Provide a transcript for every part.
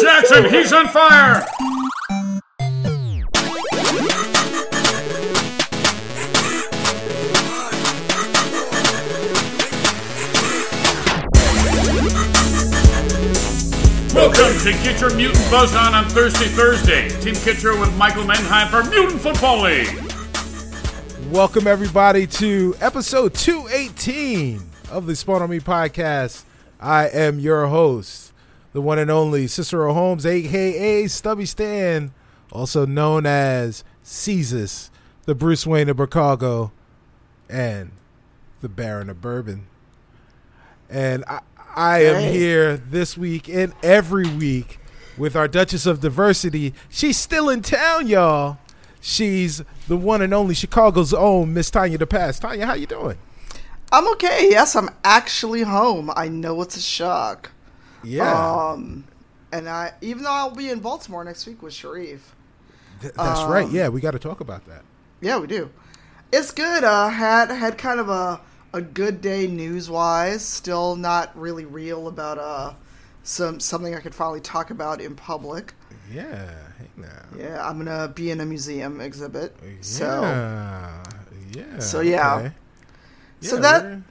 Jackson, he's on fire! Welcome to Get Your Mutant Buzz On on Thursday, Thursday. Tim Kitzrow with Michael Mendheim for Mutant Football League. Welcome everybody to episode 218 of the Spawn on Me podcast. I am your host, the one and only Cicero Holmes, aka Stubby Stan, also known as Caesar, the Bruce Wayne of Chicago, and the Baron of Bourbon. And I, I am Hey. here this week and every week with our Duchess of Diversity. She's still in town, y'all. She's the one and only Chicago's own Miss Tanya DePass. Tanya, how you doing? I'm okay. Yes, I'm actually home. I know it's a shock. Yeah, Um, and I even though I'll be in Baltimore next week with Shareef. th- that's um, right. Yeah, we got to talk about that. Yeah, we do. It's good. Uh, had had kind of a a good day news wise. Still not really real about uh some something I could finally talk about in public. Yeah, hey now. Yeah, I'm gonna be in a museum exhibit. So yeah, yeah. So, yeah. okay. So Yeah, that- we're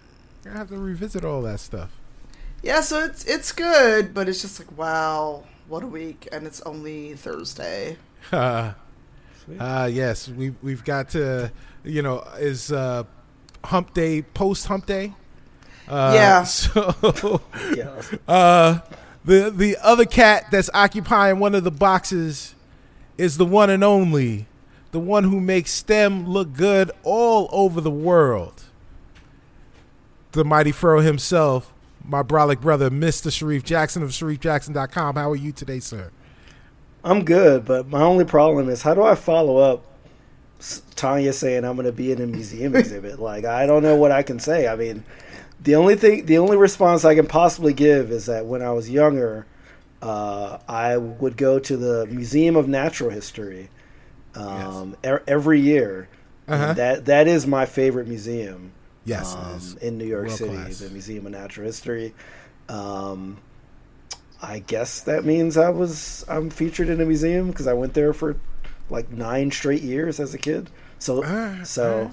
gonna have to revisit all that stuff. Yeah, so it's it's good, but it's just like wow, what a week, and it's only Thursday. Uh, uh, yes, we we've got to, you know, is uh, Hump Day post Hump Day. Uh, Yeah. So, Yeah. uh, the the other cat that's occupying one of the boxes is the one and only, the one who makes STEM look good all over the world. The mighty Furrow himself, my brolic brother, Mr. Shareef Jackson of ShareefJackson.com. How are you today, sir? I'm good, but my only problem is how do I follow up Tanya saying I'm going to be in a museum exhibit? Like, I don't know what I can say. I mean, the only thing, the only response I can possibly give is that when I was younger, uh, I would go to the Museum of Natural History um, e- every year. Uh-huh. That that is my favorite museum. Yes, um, in New York City, class. the Museum of Natural History. Um, I guess that means I was I'm featured in a museum because I went there for like nine straight years as a kid. So Ah, so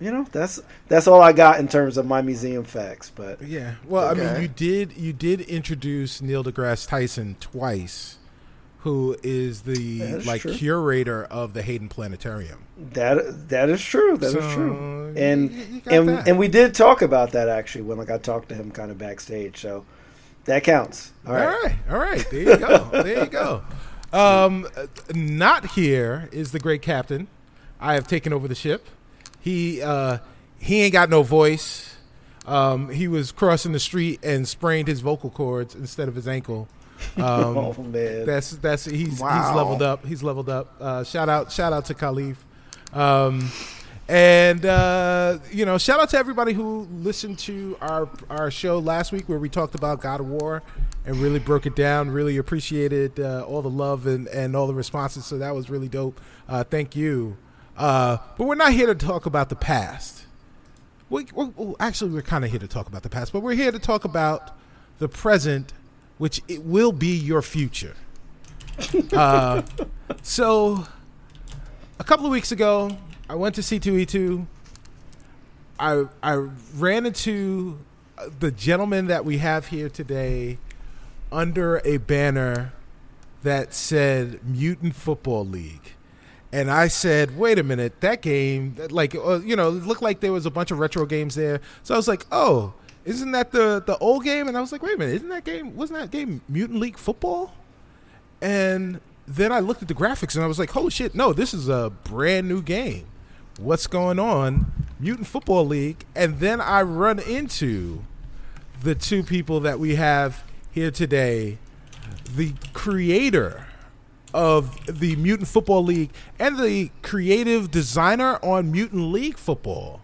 you know that's that's all I got in terms of my museum facts. But Yeah. Well, I mean, you did you did introduce Neil deGrasse Tyson twice, who is the That's like true. curator of the Hayden Planetarium. that that is true. That is So, true. And you and that. and we did talk about that actually when like I talked to him kind of backstage. So that counts. All All right. right, all right. There you go. there you go. Um, not here is the great captain. I have taken over the ship. He uh, he ain't got no voice. Um, he was crossing the street and sprained his vocal cords instead of his ankle. Um, oh man. That's that's he's he's leveled up. He's leveled up. Uh, shout out shout out to Kahlief. Um, and uh, you know, shout out to everybody who listened to our our show last week where we talked about God of War and really broke it down. Really appreciated uh, all the love and, and all the responses. So that was really dope. Uh, thank you. Uh, but we're not here to talk about the past. We, we, well, actually, we're kind of here to talk about the past, but we're here to talk about the present, which it will be your future. uh, so, a couple of weeks ago, I went to C2E2. I I ran into uh, the gentleman that we have here today under a banner that said Mutant Football League. And I said, wait a minute, that game, like, uh, you know, it looked like there was a bunch of retro games there. So I was like, oh, isn't that the, the old game? And I was like, wait a minute, isn't that game, wasn't that game Mutant League Football? And then I looked at the graphics and I was like, holy shit, no, this is a brand new game. What's going on? Mutant Football League. And then I run into the two people that we have here today the creator of the Mutant Football League and the creative designer on Mutant League Football,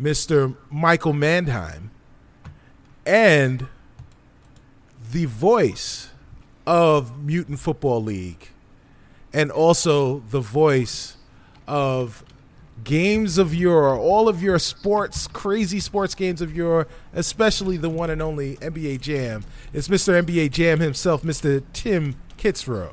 Mr. Michael Mendheim, and the voice of Mutant Football League, and also the voice of games of yore, all of your sports, crazy sports games of yore, especially the one and only NBA Jam. It's Mr. NBA Jam himself, Mr. Tim Kitzrow.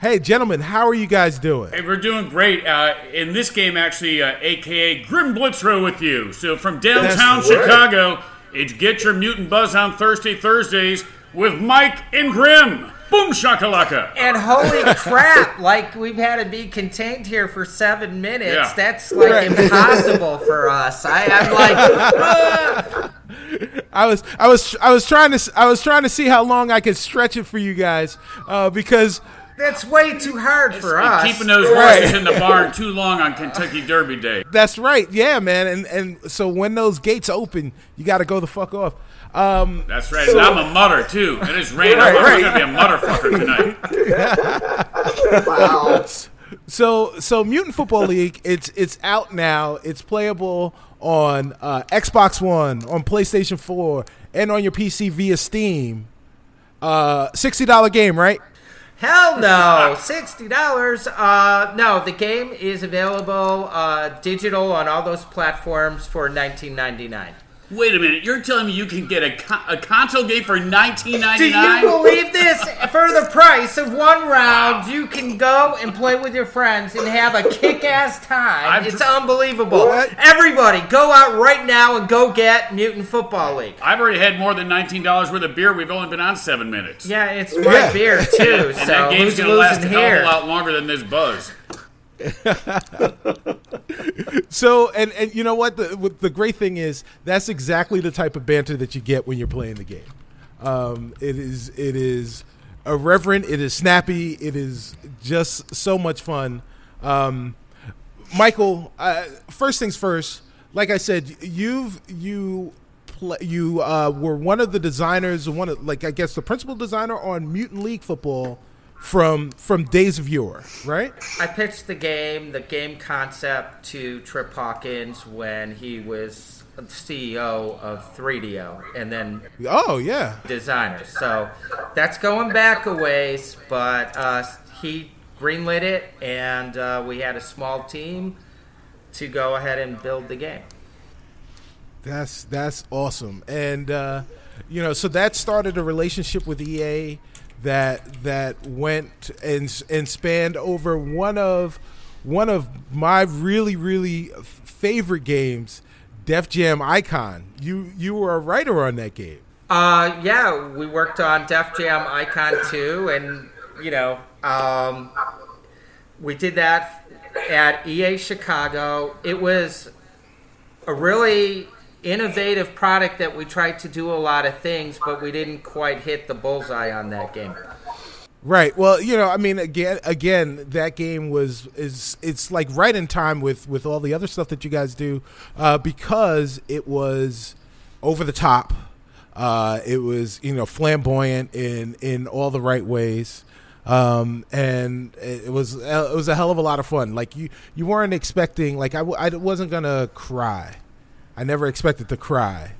Hey, gentlemen, how are you guys doing? Hey, we're doing great. Uh, in this game, actually, uh, aka Grim Blitzrow with you. So from downtown That's right. Chicago, it's Get Your Mutant Buzz on Thursday Thursdays with Mike and Grim. Boom shakalaka. And holy crap, like we've had to be contained here for seven minutes. Yeah. That's like Right. impossible for us. I, I'm like, ah. I was, I was, I was trying to, I was trying to see how long I could stretch it for you guys, uh, because that's way too hard for us. Keeping those Right. horses in the barn too long on Kentucky Derby Day. that's right, yeah, man. And and so when those gates open, you got to go the fuck off. Um, That's right. And I'm a mutter too. It is raining. Right, I'm right. gonna be a motherfucker tonight. Wow. So so Mutant Football League, it's it's out now. It's playable on uh, Xbox One, on PlayStation Four, and on your PC via Steam. Uh, sixty dollar game, right? Hell no, sixty dollars. Uh, no, the game is available uh, digital on all those platforms for nineteen ninety nine. Wait a minute. You're telling me you can get a, con- a console game for 19.99? Do you believe this? For the price of one round, you can go and play with your friends and have a kick-ass time. I'm it's tr- unbelievable. What? Everybody, go out right now and go get Mutant Football League. I've already had more than $19 worth of beer. We've only been on seven minutes. Yeah, it's my Yeah. beer too. And so that game's going to last a hell of a lot longer than this buzz. So and and you know what the the great thing is that's exactly the type of banter that you get when you're playing the game. Um, it is it is irreverent. It is snappy. It is just so much fun. Um, Michael, uh, first things first. Like I said, you've you you uh, were one of the designers, one of like I guess the principal designer on Mutant League Football from from Days of Yore, right? I pitched the game, the game concept to Trip Hawkins when he was CEO of 3DO and then Oh yeah, designer. So that's going back a ways, but uh, he greenlit it, and uh, we had a small team to go ahead and build the game. That's that's awesome, and uh, you know, so that started a relationship with EA that that went and and spanned over one of one of my really really favorite games, Def Jam Icon. You you were a writer on that game. Uh, yeah, we worked on Def Jam Icon 2, and, you know, um, we did that at EA Chicago. It was a really innovative product that we tried to do a lot of things, but we didn't quite hit the bullseye on that game. Right. Well, you know, I mean, again, again, that game was is it's like right in time with with all the other stuff that you guys do, uh, because it was over the top. Uh, it was you know flamboyant in in all the right ways. Um, and it was it was a hell of a lot of fun. Like you you weren't expecting like I, I wasn't gonna cry. I never expected to cry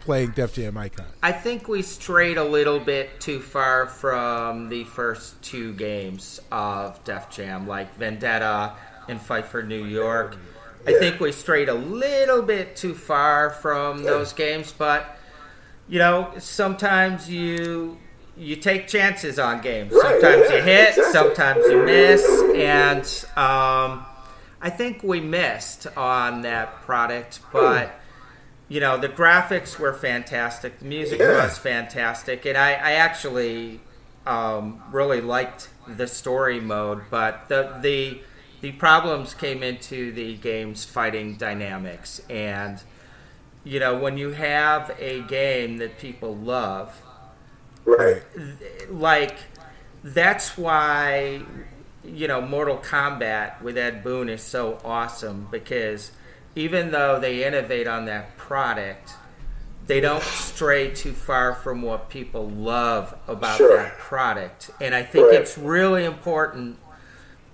playing Def Jam Icon. I think we strayed a little bit too far from the first two games of Def Jam, like Vendetta and Fight for New York. I think we strayed a little bit too far from those games, but you know, sometimes you you take chances on games. Sometimes you hit, sometimes you miss, and um, I think we missed on that product, but you know the graphics were fantastic the music Yeah. was fantastic and i, I actually um, really liked the story mode but the the the problems came into the game's fighting dynamics and you know when you have a game that people love Right. like that's why you know Mortal Kombat with Ed Boon is so awesome because even though they innovate on that product, they don't stray too far from what people love about Sure. that product. And I think Right. it's really important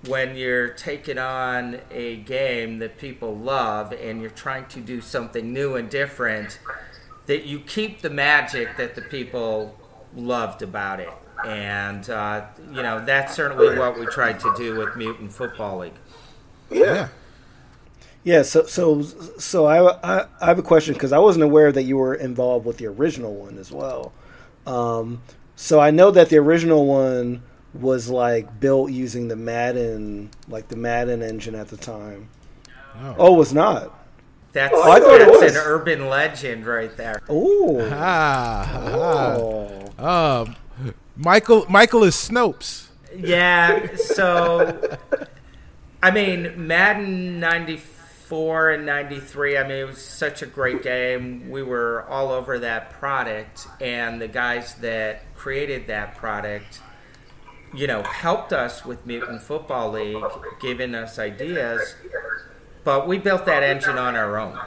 when you're taking on a game that people love and you're trying to do something new and different that you keep the magic that the people loved about it. And, uh, you know, that's certainly what we tried to do with Mutant Football League. Yeah. Yeah, so so so I I, I have a question because I wasn't aware that you were involved with the original one as well. Um, so I know that the original one was like built using the Madden like the Madden engine at the time. No. Oh, it was not. That's, Oh, I thought it was. an urban legend right there. Oh. Ah, ah. oh. Um, Michael Michael is Snopes. Yeah, so I mean, Madden 94 and 93, I mean, it was such a great game. We were all over that product, and the guys that created that product, you know, helped us with Mutant Football League, giving us ideas, but we built that engine on our own.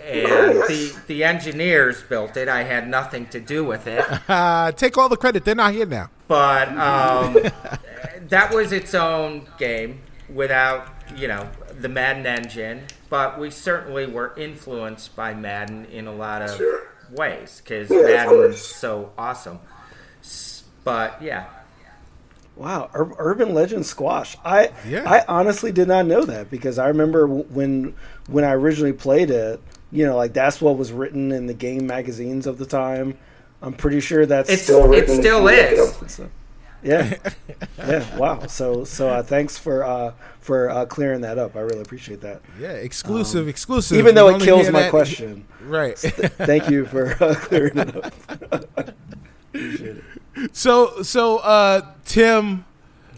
And the, the engineers built it. I had nothing to do with it. Uh, take all the credit. They're not here now. but um, that was its own game without you know the Madden engine. But we certainly were influenced by Madden in a lot of ways because Madden is so awesome. But yeah, Wow, Urban Legend Squash. I Yeah. I honestly did not know that because I remember when when I originally played it, you know, like that's what was written in the game magazines of the time. I'm pretty sure that's it's still it still is. So, yeah, yeah. Wow. So so uh, thanks for uh, for uh, clearing that up. I really appreciate that. Yeah, exclusive, exclusive. Even though You it kills my that- question. Right. Thank you for uh, clearing it up. appreciate it. So, so uh, Tim,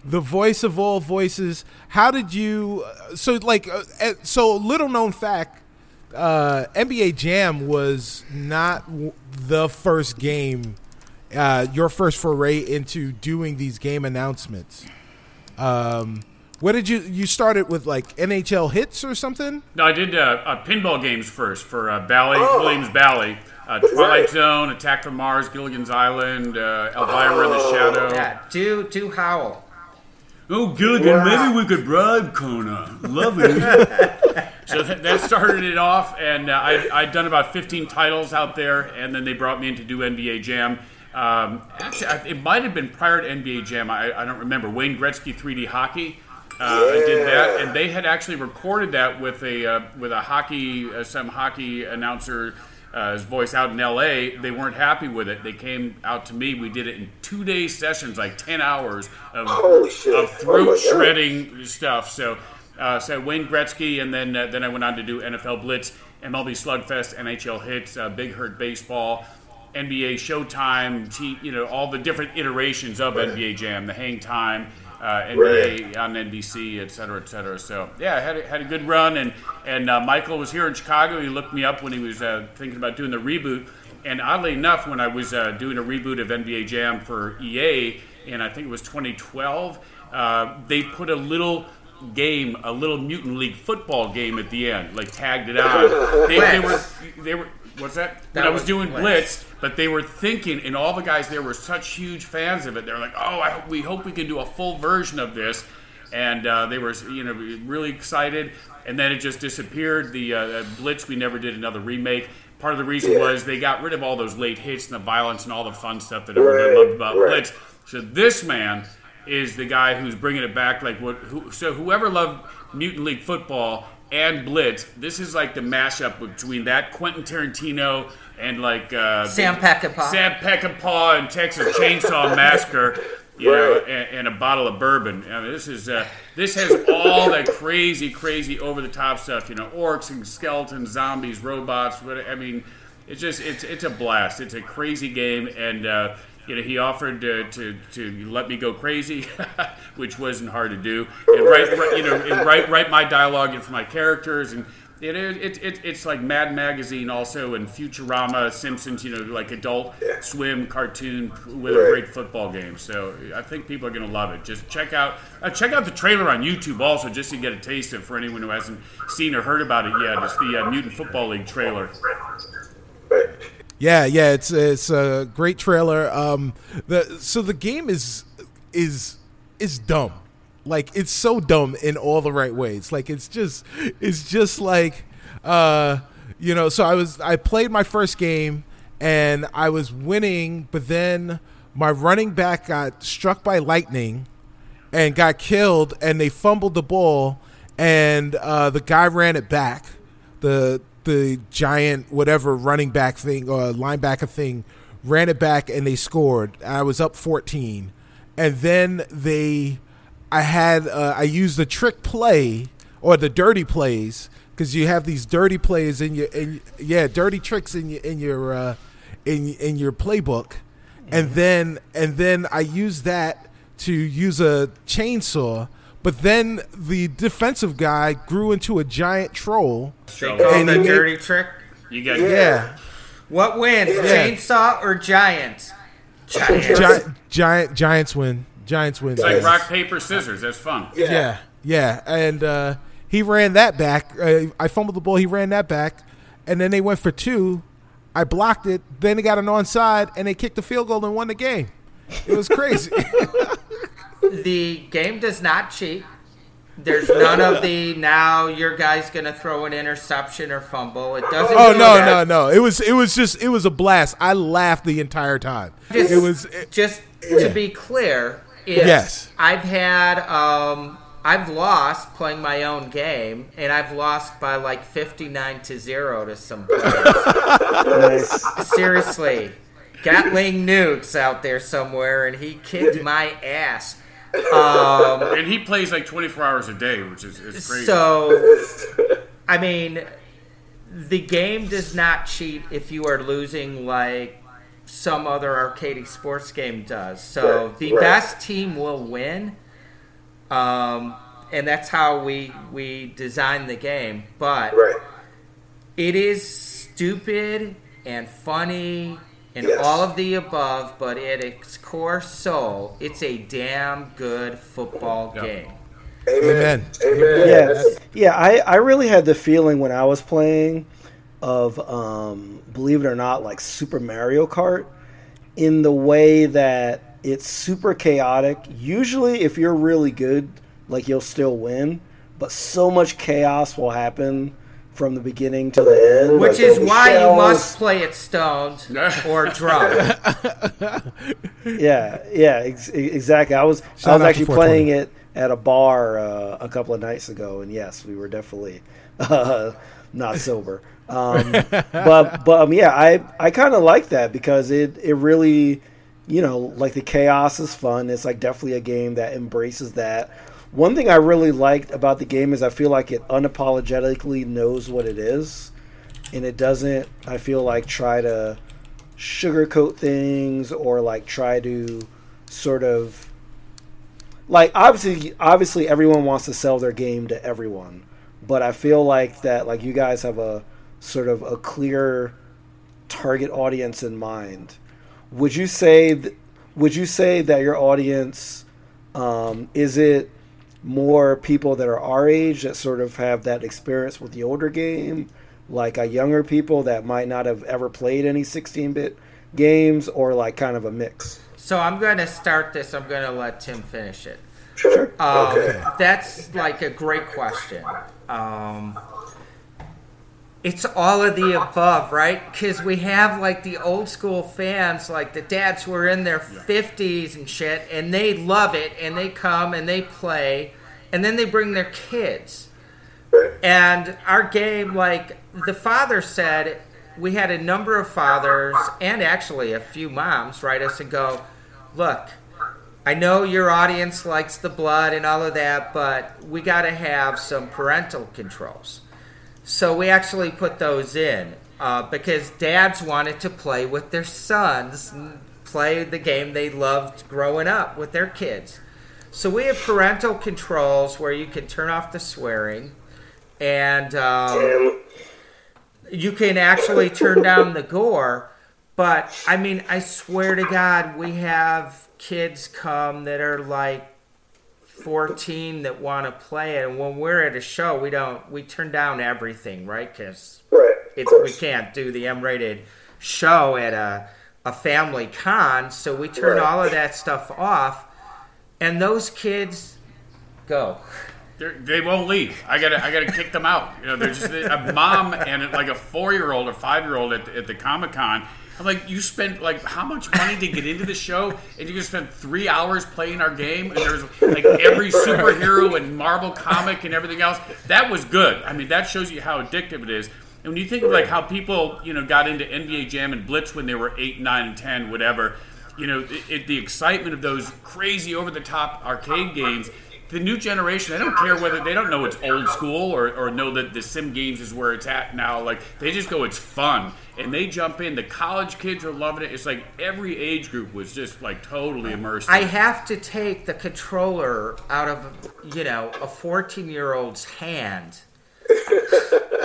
the voice of all voices. How did you? So, like, uh, uh, so little known fact. Uh, NBA Jam was not w- the first game, uh, your first foray into doing these game announcements. Um, what did you you started with like NHL Hitz or something? No, I did uh, uh, pinball games first for uh, Bally, Williams Bally. Uh, Twilight Zone, Attack from Mars, Gilligan's Island, uh, Elvira in the Shadow. Yeah, do do Howl. Oh, Gilligan, maybe we could bribe Kona. Love it. so that, that started it off, and uh, I, I'd done about 15 titles out there, and then they brought me in to do NBA Jam. Um, actually, it might have been prior to NBA Jam. I, I don't remember. Wayne Gretzky 3D Hockey. Uh, I did that, and they had actually recorded that with a uh, with a hockey uh, some hockey announcer. Uh, voice out in L.A. They weren't happy with it. They came out to me. We did it in two day sessions, like ten hours of, of Oh throat God. shredding stuff. So, uh, so Wayne Gretzky, and then uh, then I went on to do NFL Blitz, MLB Slugfest, NHL Hitz, uh, Big Hurt Baseball, NBA Showtime, T, you know all the different iterations of NBA Jam, the Hang Time. Uh, NBA on NBC, et cetera, et cetera. So yeah, I had a, had a good run, and and uh, Michael was here in Chicago. He looked me up when he was uh, thinking about doing the reboot, and oddly enough, when I was uh, doing a reboot of NBA Jam for EA, and I think it was 2012, uh, they put a little game, a little Mutant League football game at the end, like tagged it on. They, they were, they were. What's that? That I was was doing Blitz. Blitz, but they were thinking, and all the guys there were such huge fans of it. They were like, "Oh, I we hope we can do a full version of this," and uh, they were, you know, really excited. And then it just disappeared. The uh, Blitz, we never did another remake. Part of the reason was they got rid of all those late hits and the violence and all the fun stuff that everybody Right, loved about right. Blitz. So this man is the guy who's bringing it back. Like what? Who, so whoever loved Mutant League football and Blitz, this is like the mashup between that Quentin Tarantino and like uh, Sam Peckinpah. Sam Peckinpah and Texas Chainsaw Massacre, you know, and, and a bottle of bourbon. I mean, this is uh, this has all that crazy, crazy over the top stuff. You know, orcs and skeletons, zombies, robots. What I mean, it's just it's it's a blast. It's a crazy game, and uh, you know he offered to, to to let me go crazy, which wasn't hard to do, and write, write you know and write write my dialogue for my characters and. It, it, it, it's like Mad Magazine also and Futurama, Simpsons, you know, like adult swim cartoon with a great football game. So I think people are going to love it. Just check out uh, check out the trailer on YouTube also, just to get a taste of it for anyone who hasn't seen or heard about it yet. It's the uh, Mutant Football League trailer. Right. Yeah, yeah, it's it's a great trailer. Um, the so the game is is is dumb. Like it's so dumb in all the right ways. Like it's just it's just like uh you know, so I was I played my first game and I was winning, but then my running back got struck by lightning and got killed and they fumbled the ball and uh, the guy ran it back. The the giant whatever running back thing or linebacker thing ran it back and they scored. I was up 14. And then they I had uh, I used the trick play or the dirty plays because you have these dirty plays in your in, yeah dirty tricks in your in your uh, in in your playbook, and then and then I used that to use a chainsaw. But then the defensive guy grew into a giant troll. They call And the made- dirty trick. You got Yeah, What wins, Yeah. chainsaw or giants? Giants. Gi- giant Giants win. Giants win. It's like rock paper scissors. That's fun. Yeah, yeah, and uh, he ran that back. Uh, I fumbled the ball. He ran that back, and then they went for two. I blocked it. Then they got an onside, and they kicked the field goal and won the game. It was crazy. the game does not cheat. There's none of the now your guy's gonna throw an interception or fumble. It doesn't. oh do no, that. no, no! It was it was just it was a blast. I laughed the entire time. Just, It was it, just to be clear. Is Yes. I've had um, I've lost playing my own game, and I've lost by like fifty nine to zero to some players. Nice. Seriously, Gatling nukes out there somewhere, and he kicked my ass. Um, And he plays like 24 hours a day, which is, is crazy. So, I mean, the game does not cheat if you are losing like some other arcade sports game does. So Right, the right. best team will win, um, and that's how we we design the game. But Right. it is stupid and funny and Yes. all of the above. But at its core soul, it's a damn good football Yeah. game. Amen. Amen. Amen. yeah, yeah. I, I really had the feeling when I was playing of, um, believe it or not, like Super Mario Kart, in the way that it's super chaotic. Usually, if you're really good, like you'll still win, but so much chaos will happen from the beginning to the end. Which Like is those why you must play it stoned or drunk. yeah, yeah, ex- exactly. I was Shout I was actually playing it at a bar uh, a couple of nights ago, and yes, we were definitely uh, not sober. Um, but but um, yeah, I I kind of like that because it it really you know like the chaos is fun. It's like definitely a game that embraces that. One thing I really liked about the game is I feel like it unapologetically knows what it is, and it doesn't. I feel like try to sugarcoat things or like try to sort of like obviously obviously everyone wants to sell their game to everyone but i feel like that like you guys have a sort of a clear target audience in mind would you say th- would you say that your audience um, is it more people that are our age that sort of have that experience with the older game like a younger people that might not have ever played any 16-bit games or like kind of a mix So I'm going to start this. I'm going to let Tim finish it. Sure. Um, okay. That's like a great question. Um, it's all of the above, right? Because we have like the old school fans, like the dads who are in their 50s and shit, and they love it, and they come and they play, and then they bring their kids. And our game, like the father said, we had a number of fathers and actually a few moms write us and go, Look, I know your audience likes the blood and all of that, but we got to have some parental controls. So we actually put those in uh, because dads wanted to play with their sons, play the game they loved growing up with their kids. So we have parental controls where you can turn off the swearing, and um, And you can actually turn down the gore. But I mean, I swear to God, we have kids come that are like 14 that want to play it, and when we're at a show, we don't we turn down everything, right? Because right. It's we can't do the M-rated show at a a family con, so we turn Right. all of that stuff off, and those kids go. They're, they won't leave. I gotta, I gotta kick them out. You know, they're just a mom and like a four-year-old or five-year-old at, the- at the Comic Con. I'm like, you spent like how much money to get into the show, and you just spent three hours playing our game, and there's like every superhero and Marvel comic and everything else. That was good. I mean, that shows you how addictive it is. And when you think of like how people, you know, got into NBA Jam and Blitz when they were eight, nine, and ten, whatever, you know, it, it, the excitement of those crazy over the top arcade games. The new generation, they don't care whether they don't know it's old school or, or know that the sim games is where it's at now. Like they just go, it's fun, and they jump in. The college kids are loving it. It's like every age group was just like totally immersed. I in it. have to take the controller out of you know a 14 year old's hand,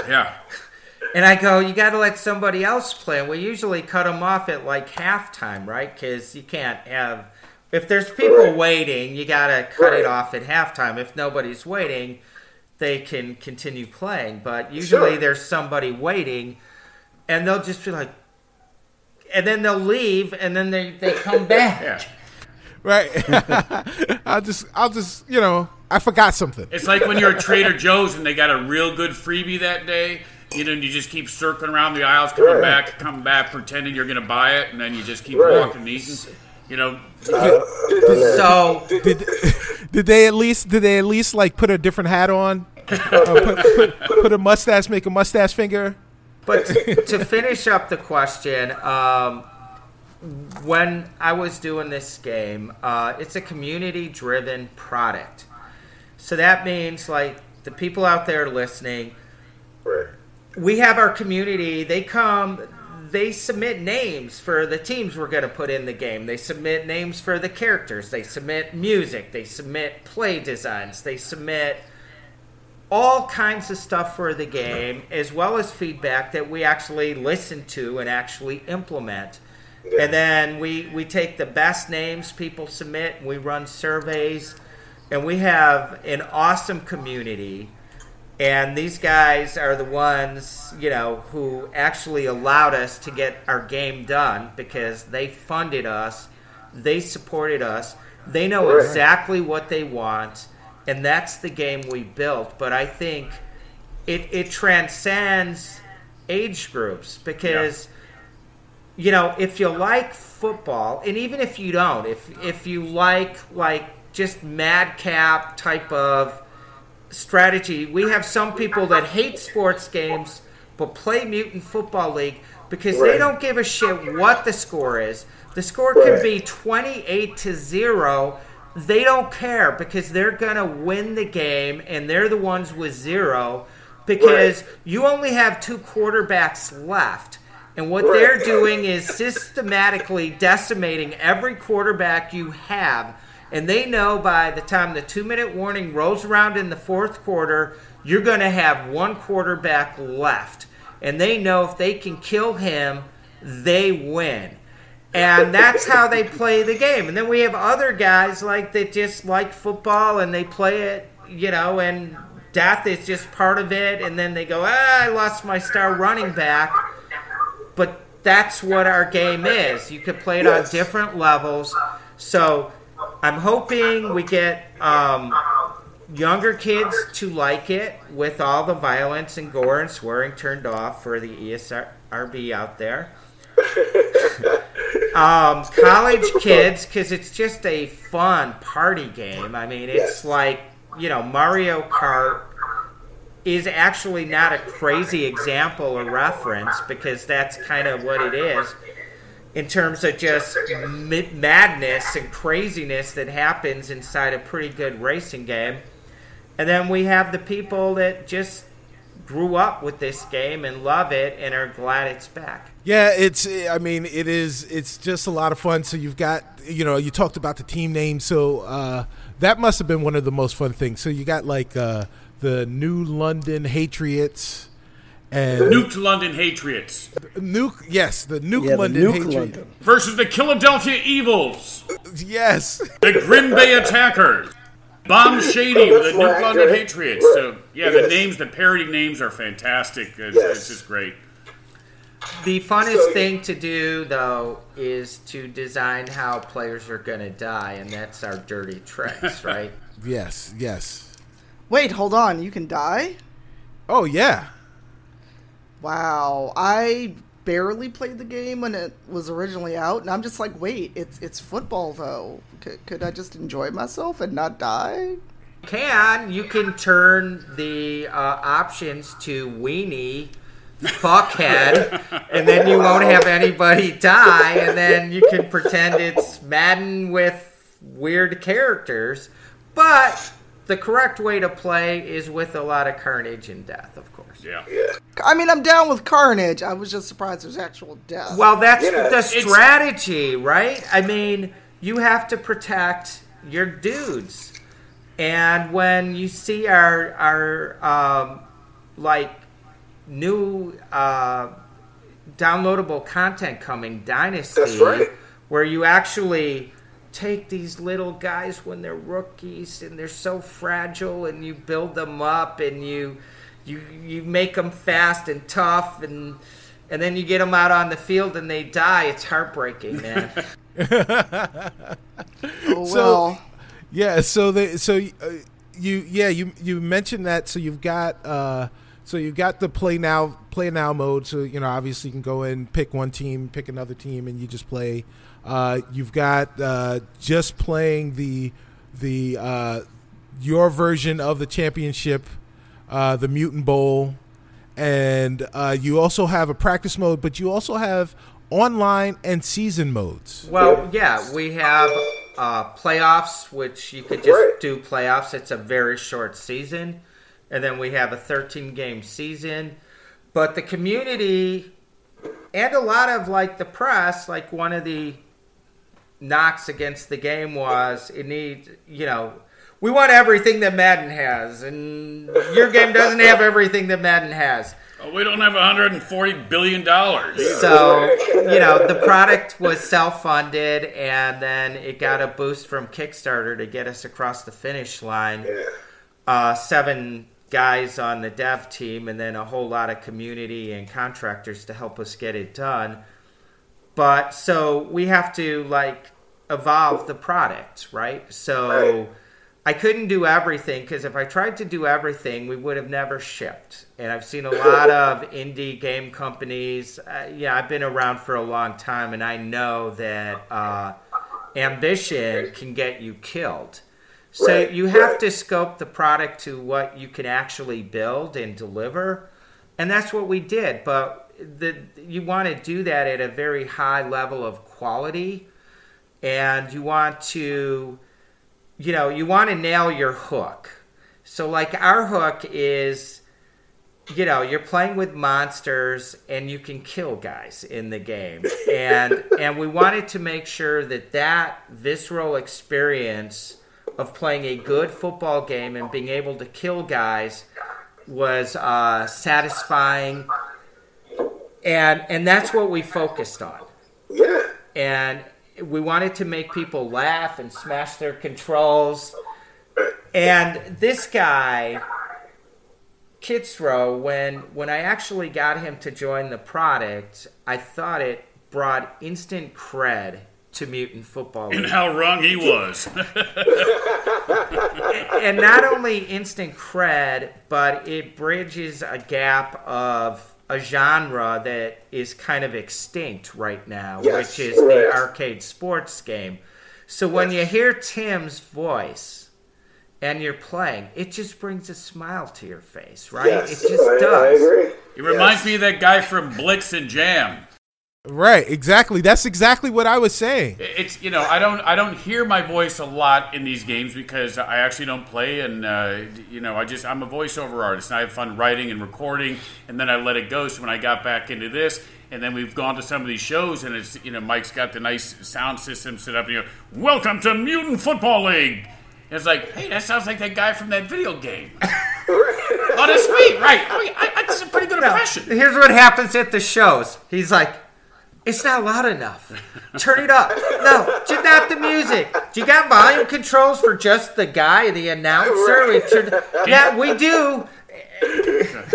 yeah. and I go, you got to let somebody else play. And we usually cut them off at like halftime, right? Because you can't have if there's people Right. waiting, you got to cut Right. it off at halftime. If nobody's waiting, they can continue playing. But usually Sure. there's somebody waiting, and they'll just be like. And then they'll leave, and then they, they come back. Yeah. Right. I'll just, I'll just, you know, I forgot something. It's like when you're at Trader Joe's and they got a real good freebie that day. You know, and you just keep circling around the aisles, coming Right. back, coming back, pretending you're going to buy it, and then you just keep Right. walking and eating. You know, So Did, did they at least, did they at least like put a different hat on? Uh, put, put, put a mustache, make a mustache finger. But to finish up the question, um, when I was doing this game, uh, it's a community driven product. So that means, like, the people out there listening, Right. we have our community. They come, they submit names for the teams we're going to put in the game. They submit names for the characters. They submit music. They submit play designs. They submit all kinds of stuff for the game, as well as feedback that we actually listen to and actually implement. And then we, we take the best names people submit, and we run surveys, and we have an awesome community. And these guys are the ones, you know, who actually allowed us to get our game done because they funded us, they supported us, they know Right. exactly what they want, and that's the game we built. But I think it, it transcends age groups because you know if you like football and even if you don't if if you like like just madcap type of strategy we have some people that hate sports games but play mutant football league because they don't give a shit what the score is the score could be 28 to 0 they don't care because they're gonna win the game and they're the ones with zero because Right. you only have two quarterbacks left and what Right. they're doing is systematically decimating every quarterback you have. And they know by the time the two minute warning rolls around in the fourth quarter, you're going to have one quarterback left. And they know if they can kill him, they win. And that's how they play the game. And then we have other guys like that just like football and they play it, you know, and death is just part of it. And then they go, ah, I lost my star running back but that's what our game is. You could play it Yes. on different levels. So I'm hoping we get um, younger kids to like it with all the violence and gore and swearing turned off for the ESRB out there. um, college kids, because it's just a fun party game. I mean, it's like, you know, Mario Kart is actually not a crazy example or reference because that's kind of what it is in terms of just madness and craziness that happens inside a pretty good racing game. And then we have the people that just grew up with this game and love it and are glad it's back. Yeah, it's. I mean, it is. It's just a lot of fun. So you've got, you know, you talked about the team name. So uh, that must have been one of the most fun things. So you got like uh, the New London Hatriots and Nuke London Hatriots Nuke. Yes, the Nuke Yeah, the London Nuke Hatriots. London. versus the Philadelphia Evils, Yes, the Green Bay Attackers, Bomb Shady with the That's more Nuke London accurate. Patriots. So yeah, the names, the parody names are fantastic. It's, Yes. it's just great. The funnest So- thing to do, though, is to design how players are going to die, and that's our dirty tricks, right? yes, yes. Wait, hold on. You can die? Oh yeah. Wow. I barely played the game when it was originally out, and I'm just like, wait, it's it's football though. Could, I just enjoy myself and not die? Can you can turn the uh, options to weenie fuckhead, and then you won't have anybody die, and then you can pretend it's Madden with weird characters. But the correct way to play is with a lot of carnage and death, of course. Yeah. yeah. I mean, I'm down with Carnage. I was just surprised there's actual death. Well, that's Yeah, the strategy, right? I mean, you have to protect your dudes, and when you see our our um, like new uh, downloadable content coming, Dynasty, That's right. where you actually take these little guys when they're rookies and they're so fragile, and you build them up and you you you make them fast and tough and. And then you get them out on the field and they die. It's heartbreaking, man. oh so- well. Yeah, so they so uh, you yeah you you mentioned that so you've got uh so you've got the play now play now mode so you know obviously you can go in pick one team pick another team and you just play uh you've got uh just playing the the uh your version of the championship uh the mutant bowl and uh you also have a practice mode but you also have online and season modes Well, yeah, we have uh, playoffs, which you could just Right. do playoffs. It's a very short season. And then we have a 13 game season. But the community and a lot of like the press, like one of the knocks against the game was it needs, you know, we want everything that Madden has, and your game doesn't have everything that Madden has. Oh, we don't have 140 billion dollars. So, you know, the product was self funded and then it got a boost from Kickstarter to get us across the finish line. Uh, seven guys on the dev team and then a whole lot of community and contractors to help us get it done. But so we have to like evolve the product, right? So Right. I couldn't do everything because if I tried to do everything, we would have never shipped. And I've seen a lot of indie game companies. Uh, yeah, I've been around for a long time, and I know that uh, ambition can get you killed. So Right, you have right. to scope the product to what you can actually build and deliver, and that's what we did. But the you want to do that at a very high level of quality, and you want to you know, you want to nail your hook. So, like, our hook is, you know, you're playing with monsters and you can kill guys in the game, and and we wanted to make sure that that visceral experience of playing a good football game and being able to kill guys was uh, satisfying, and and that's what we focused on Yeah. and we wanted to make people laugh and smash their controls. And this guy, Kitzrow, when when I actually got him to join the product, I thought it brought instant cred to Mutant Football And how wrong he was. and not only instant cred, but it bridges a gap of a genre that is kind of extinct right now, Yes, which is the arcade sports game. So when you hear Tim's voice and you're playing, it just brings a smile to your face, right? Yes. It just I, I does. agree. He reminds me of that guy from Blitz and Jam. Right exactly that's exactly what i was saying It's you know I don't I don't hear my voice a lot in these games because I actually don't play and uh, you know I just I'm a voiceover artist and I have fun writing and recording and then I let it go. So when I got back into this and then we've gone to some of these shows and it's you know Mike's got the nice sound system set up. And you know, welcome to Mutant Football League. And it's like, hey, that sounds like that guy from that video game. that's sweet, right? I mean, I, I, that's a pretty good Now, impression. here's what happens at the shows. He's like, it's not loud enough. Turn it up. No, just not the music. Do you got volume controls for just the guy, the announcer? We turn- yeah, we do.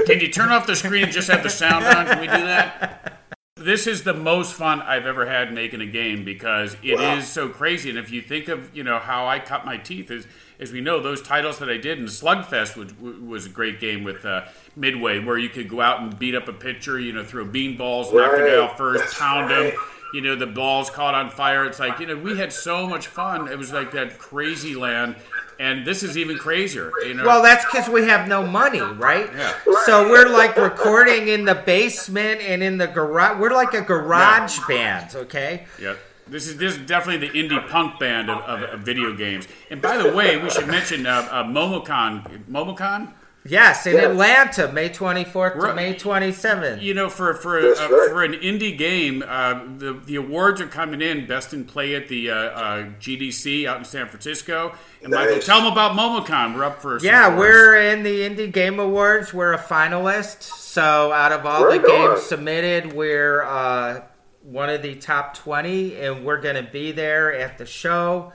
Can you turn off the screen and just have the sound on? Can we do that? This is the most fun I've ever had making a game because it is Wow. so crazy. And if you think of you know how I cut my teeth, as as we know, those titles that I did in Slugfest was, was a great game with uh, Midway, where you could go out and beat up a pitcher, you know, throw bean balls, knock the guy out first, That's pound right. him. You know, the balls caught on fire. It's like you know, we had so much fun. It was like that crazy land, and this is even crazier. You know, Well, that's because we have no money, right? Yeah. So we're like recording in the basement and in the garage. We're like a garage band, okay? Yep. This is this is definitely the indie punk band of, of, of video games. And by the way, we should mention uh, uh, Momocon. Momocon. Yes, in Yeah. Atlanta, May 24th to Right. May 27th. You know, for for uh, right. for an indie game, uh, the the awards are coming in. Best in play at the uh, uh, GDC out in San Francisco. And Michael, tell them about Momocon. We're up for some Yeah, we're in the Indie Game Awards. We're a finalist. So out of all Right the on. games submitted, we're uh, one of the top 20, and we're going to be there at the show.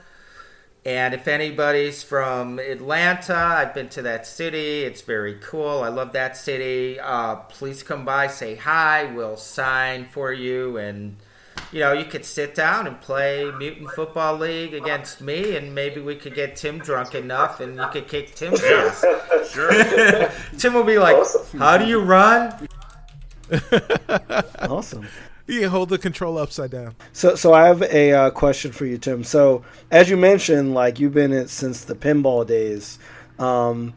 And if anybody's from Atlanta, I've been to that city. It's very cool. I love that city. Uh, please come by, say hi. We'll sign for you. And, you know, you could sit down and play Mutant Football League against me. And maybe we could get Tim drunk enough and you could kick Tim's ass. Sure. Tim will be like, Awesome. How do you run? Awesome. You can hold the control upside down. So, so I have a uh, question for you, Tim. So, as you mentioned, like you've been it since the pinball days. Um,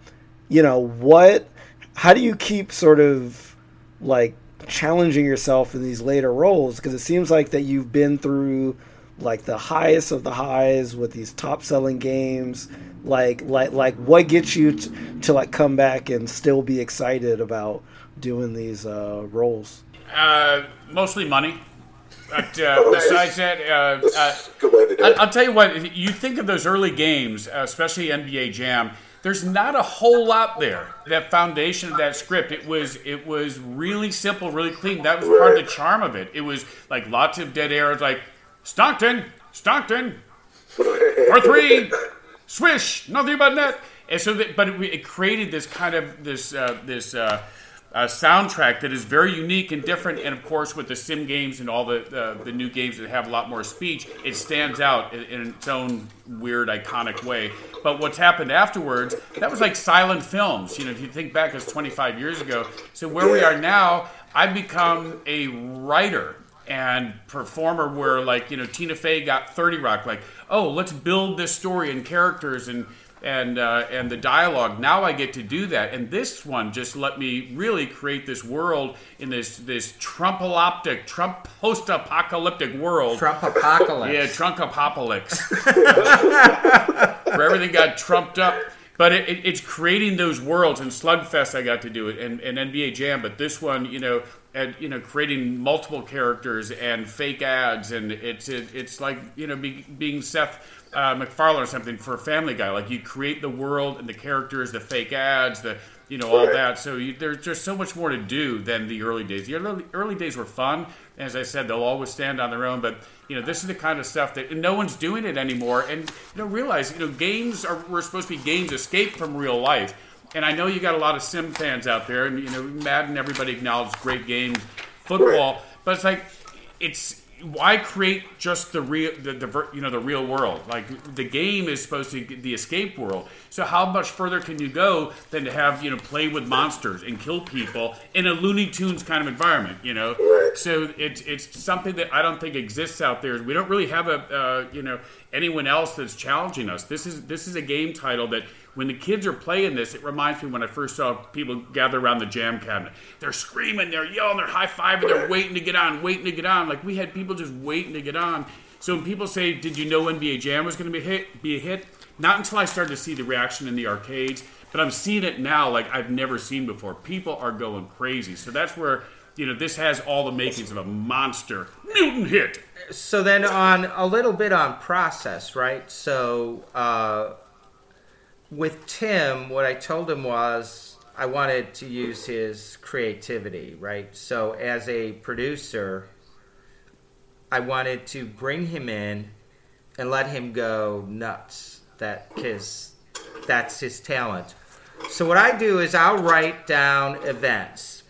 you know what? How do you keep sort of like challenging yourself in these later roles? Because it seems like that you've been through like the highest of the highs with these top selling games. Like, like, like, what gets you t- to like come back and still be excited about doing these uh, roles? Uh, mostly money. But uh, besides that, uh, uh, That's a good way to do I- it. I'll tell you what. You think of those early games, uh, especially NBA Jam. There's not a whole lot there. That foundation of that script, it was it was really simple, really clean. That was part of the charm of it. It was like lots of dead air. It's like Stockton, Stockton, for three, swish, nothing but net. And so, that, but it, it created this kind of this uh, this uh, uh, soundtrack that is very unique and different. And of course, with the sim games and all the the, the new games that have a lot more speech, it stands out in, in its own weird, iconic way. But what's happened afterwards, that was like silent films. You know, if you think back, it's 25 years ago. So where we are now, I've become a writer and performer where like you know Tina Fey got 30 Rock like oh let's build this story and characters and and uh, and the dialogue now I get to do that and this one just let me really create this world in this this Trumpaloptic Trump post-apocalyptic world Trump apocalypse. yeah, Trump apocalypse. Where everything got trumped up. But it, it, it's creating those worlds. And Slugfest, I got to do it, and, and NBA Jam. But this one, you know, and, you know, creating multiple characters and fake ads, and it's it, it's like you know, be, being Seth uh, MacFarlane or something for a Family Guy. Like you create the world and the characters, the fake ads, the you know all that. So you, there's just so much more to do than the early days. The early, early days were fun. As I said, they'll always stand on their own. But you know, this is the kind of stuff that no one's doing it anymore. And you know, realize you know, games are we're supposed to be games escape from real life. And I know you got a lot of sim fans out there, and you know, Madden. Everybody acknowledges great games, football, but it's like it's why create just the real the, the you know the real world? Like the game is supposed to be the escape world. So how much further can you go than to have you know play with monsters and kill people in a looney tunes kind of environment you know? So it's it's something that i don't think exists out there. We don't really have a uh, you know anyone else that's challenging us. This is this is a game title that when the kids are playing this, it reminds me when I first saw people gather around the jam cabinet. They're screaming, they're yelling, they're high fiving, they're waiting to get on, waiting to get on. Like we had people just waiting to get on. So when people say, "Did you know NBA Jam was going to be hit?" Be a hit? Not until I started to see the reaction in the arcades, but I'm seeing it now like I've never seen before. People are going crazy. So that's where you know this has all the makings of a monster mutant hit. so then on a little bit on process right so uh, with tim what i told him was i wanted to use his creativity right? So as a producer i wanted to bring him in and let him go nuts. That because that's his talent. So what i do is i'll write down events.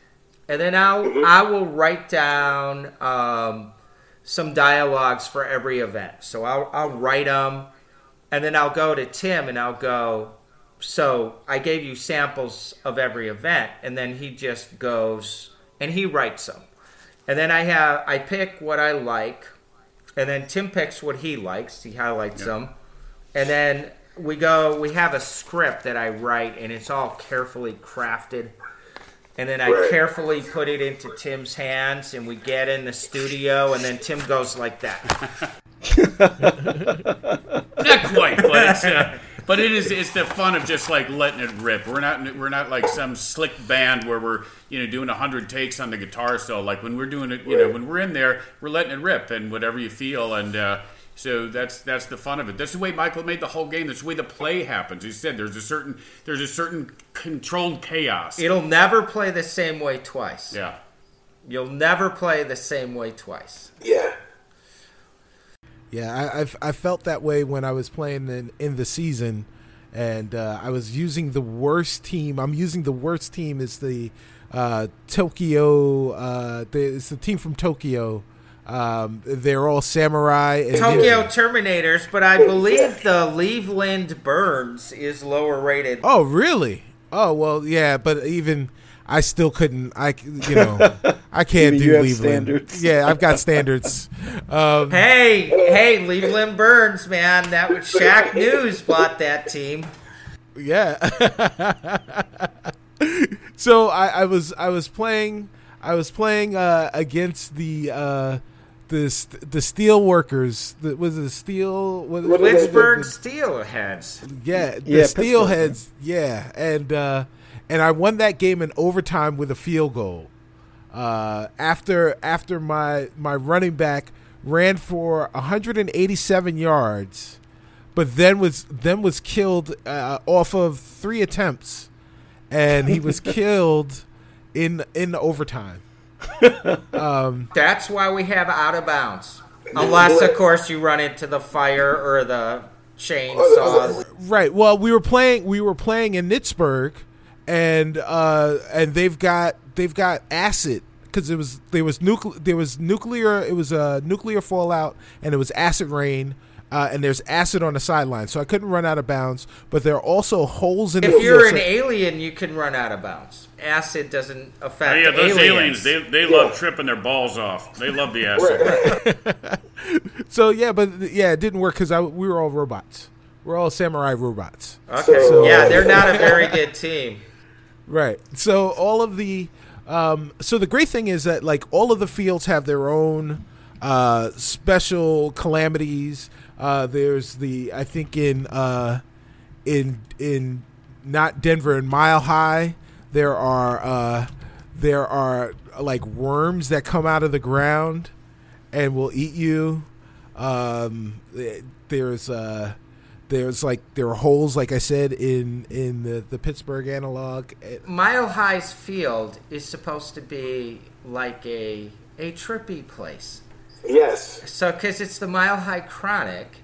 And then I'll I will write down um, some dialogues for every event. So I'll I'll write them, and then I'll go to Tim and I'll go. So I gave you samples of every event, and then he just goes and he writes them, and then I have I pick what I like, and then Tim picks what he likes. He highlights them, and then we go. We have a script that I write, and it's all carefully crafted and then I Right. carefully put it into Tim's hands, and we get in the studio, and then Tim goes like that. Not quite, but it's uh, but it is it's the fun of just like letting it rip. We're not we're not like some slick band where we're you know doing hundred takes on the guitar solo. Like when we're doing it, you know, when we're in there, we're letting it rip and whatever you feel and. uh so that's that's the fun of it. That's the way Michael made the whole game. That's the way the play happens. He said there's a certain there's a certain controlled chaos. It'll never play the same way twice. yeah. You'll never play the same way twice. Yeah. Yeah, I, I've, I felt that way when I was playing in, in the season, and uh, I was using the worst team. I'm using the worst team is the uh, Tokyo. Uh, the, it's the team from Tokyo. Um, they're all samurai. And Tokyo Terminators, but I believe the Leveland Burns is lower rated. Oh, really? Oh, well, yeah, but even I still couldn't. I c- you know I can't You do have Cleveland. standards. Yeah, I've got standards. Um, Hey, hey, Leveland Burns, man, that was Shaq News bought that team. Yeah. so I, I was I was playing I was playing uh, against the uh, the st- the steel workers. The, was it the steel? What, What- Pittsburgh Steelheads. yeah, the Yeah, steelheads. Yeah, and uh, and I won that game in overtime with a field goal. Uh, after after my my running back ran for 187 yards, but then was then was killed uh, off of three attempts, and he was killed in in overtime. That's why we have out of bounds. Unless, of course, you run into the fire or the chainsaws. Right. Well, we were playing. We were playing in Pittsburgh, and uh, and they've got they've got acid because it was there was nuclear there was nuclear it was a nuclear fallout and it was acid rain. Uh, and there's acid on the sideline, so I couldn't run out of bounds. But there are also holes in the If field. you're an so- alien, you can run out of bounds. Acid doesn't affect Oh, yeah, those aliens, aliens. they, they love tripping their balls off. They love the acid. so yeah, but yeah, it didn't work because we were all robots. We're all samurai robots. okay, So- yeah, they're not a very good team. Right. So all of the um, so the great thing is that like all of the fields have their own uh, special calamities. Uh, there's the I think in uh, in in not Denver and Mile High there are uh, there are like worms that come out of the ground and will eat you. Um, there's uh, there's like there are holes like I said in in the, the Pittsburgh analog. Mile High's field is supposed to be like a a trippy place. Yes. So, because it's the Mile High Chronic,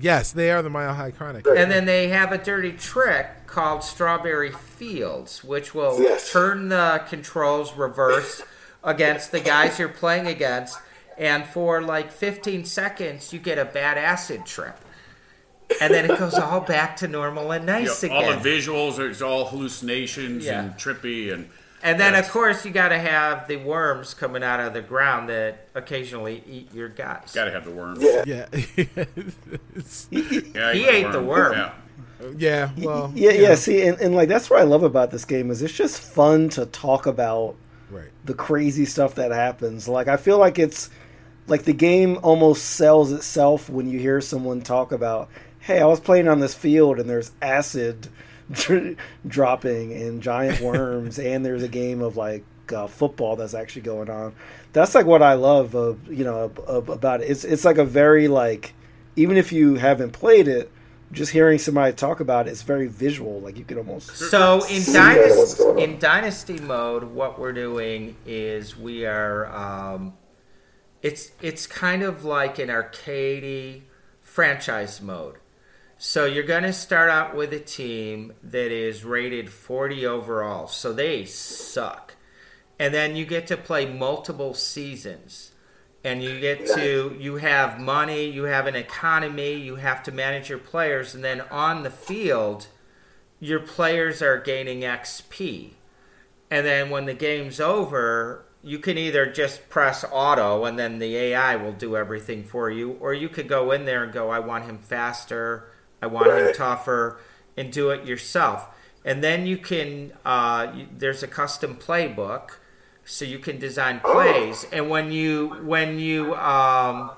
Yes, they are the Mile High Chronic. and then they have a dirty trick called Strawberry Fields, which will Yes. turn the controls reverse against the guys you're playing against, and for like 15 seconds, you get a bad acid trip. And then it goes all back to normal and You know, nice all the visuals, it's all hallucinations Yeah. and trippy and And then, Yes. of course, you got to have the worms coming out of the ground that occasionally eat your guys. got to have the worms. Yeah. Yeah. Yeah, He eat ate the worm. Yeah. yeah. Well. Yeah, you yeah. See, and, and like that's what I love about this game is it's just fun to talk about Right. the crazy stuff that happens. Like I feel like it's like the game almost sells itself when you hear someone talk about, "Hey, I was playing on this field and there's acid dr- dropping and giant worms and there's a game of like uh, football that's actually going on." That's like what I love of you know ab- ab- about it. It's it's like a very like even if you haven't played it, just hearing somebody talk about it, it's very visual. Like you can almost So in See dynasty, going in dynasty mode, what we're doing is we are. Um, it's it's kind of like an arcadey franchise mode. So you're going to start out with a team that is rated 40 overall. So they suck. and then you get to play multiple seasons and you get to you have money you have an economy you have to manage your players and then on the field your players are gaining xp and then when the game's over you can either just press auto and then the ai will do everything for you or you could go in there and go i want him faster i want him Right. tougher and do it yourself. And then you can uh, you, there's a custom playbook so you can design plays. And when you when you um,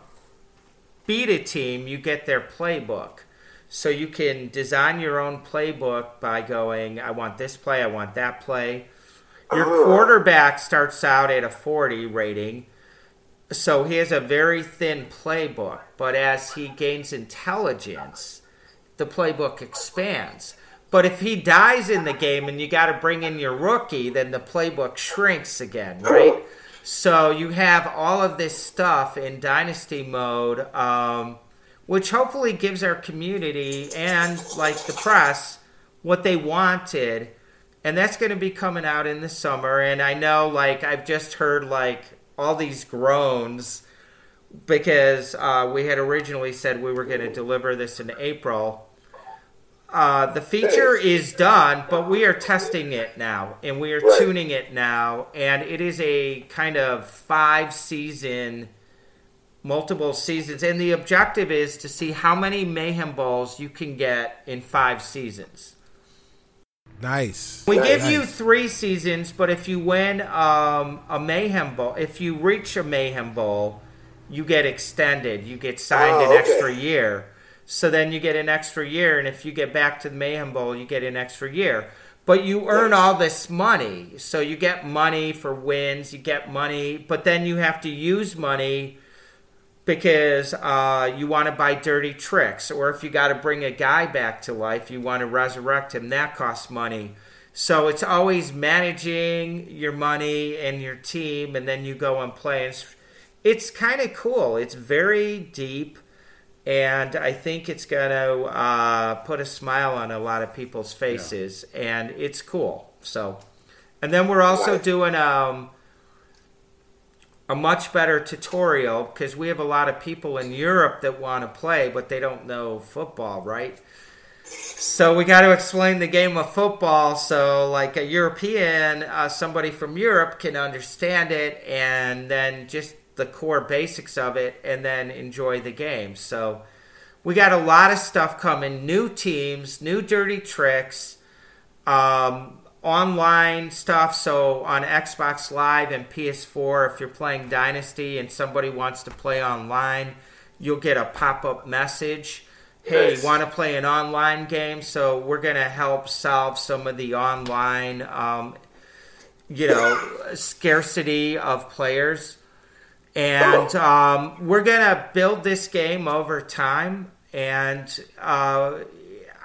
beat a team you get their playbook. So you can design your own playbook by going i want this play i want that play. Your quarterback starts out at a 40 rating. So he has a very thin playbook but as he gains intelligence the playbook expands but if he dies in the game and you got to bring in your rookie, then the playbook shrinks again, right? So you have all of this stuff in dynasty mode, um, which hopefully gives our community and like the press what they wanted, and that's going to be coming out in the summer. And I know, like I've just heard like all these groans because uh, we had originally said we were going to deliver this in April. Uh, the feature is done, but we are testing it now, and we are Right. tuning it now, and it is a kind of five season, multiple seasons, and the objective is to see how many mayhem balls you can get in five seasons. Nice. We give you three seasons, but if you win um, a mayhem bowl, if you reach a mayhem bowl, you get extended. You get signed Oh, an okay. extra year. So then you get an extra year, and if you get back to the mayhem bowl, you get an extra year. But you earn all this money, so you get money for wins. You get money, but then you have to use money because uh, you want to buy dirty tricks, or if you got to bring a guy back to life, you want to resurrect him. That costs money. So it's always managing your money and your team, and then you go and play. It's, it's kind of cool. It's very deep, and I think it's going to uh, put a smile on a lot of people's faces, and it's cool. So, and then we're also doing um, a much better tutorial because we have a lot of people in Europe that want to play, but they don't know football, right? So we got to explain the game of football so, like a European, uh, somebody from Europe can understand it, and then just the core basics of it, and then enjoy the game. So we got a lot of stuff coming: new teams, new dirty tricks um, online stuff. So on Xbox Live and PS4, if you're playing Dynasty and somebody wants to play online, you'll get a pop up message. Hey, Nice. want to play an online game? So we're going to help solve some of the online, um, you know, scarcity of players. And um, we're going to build this game over time. And uh,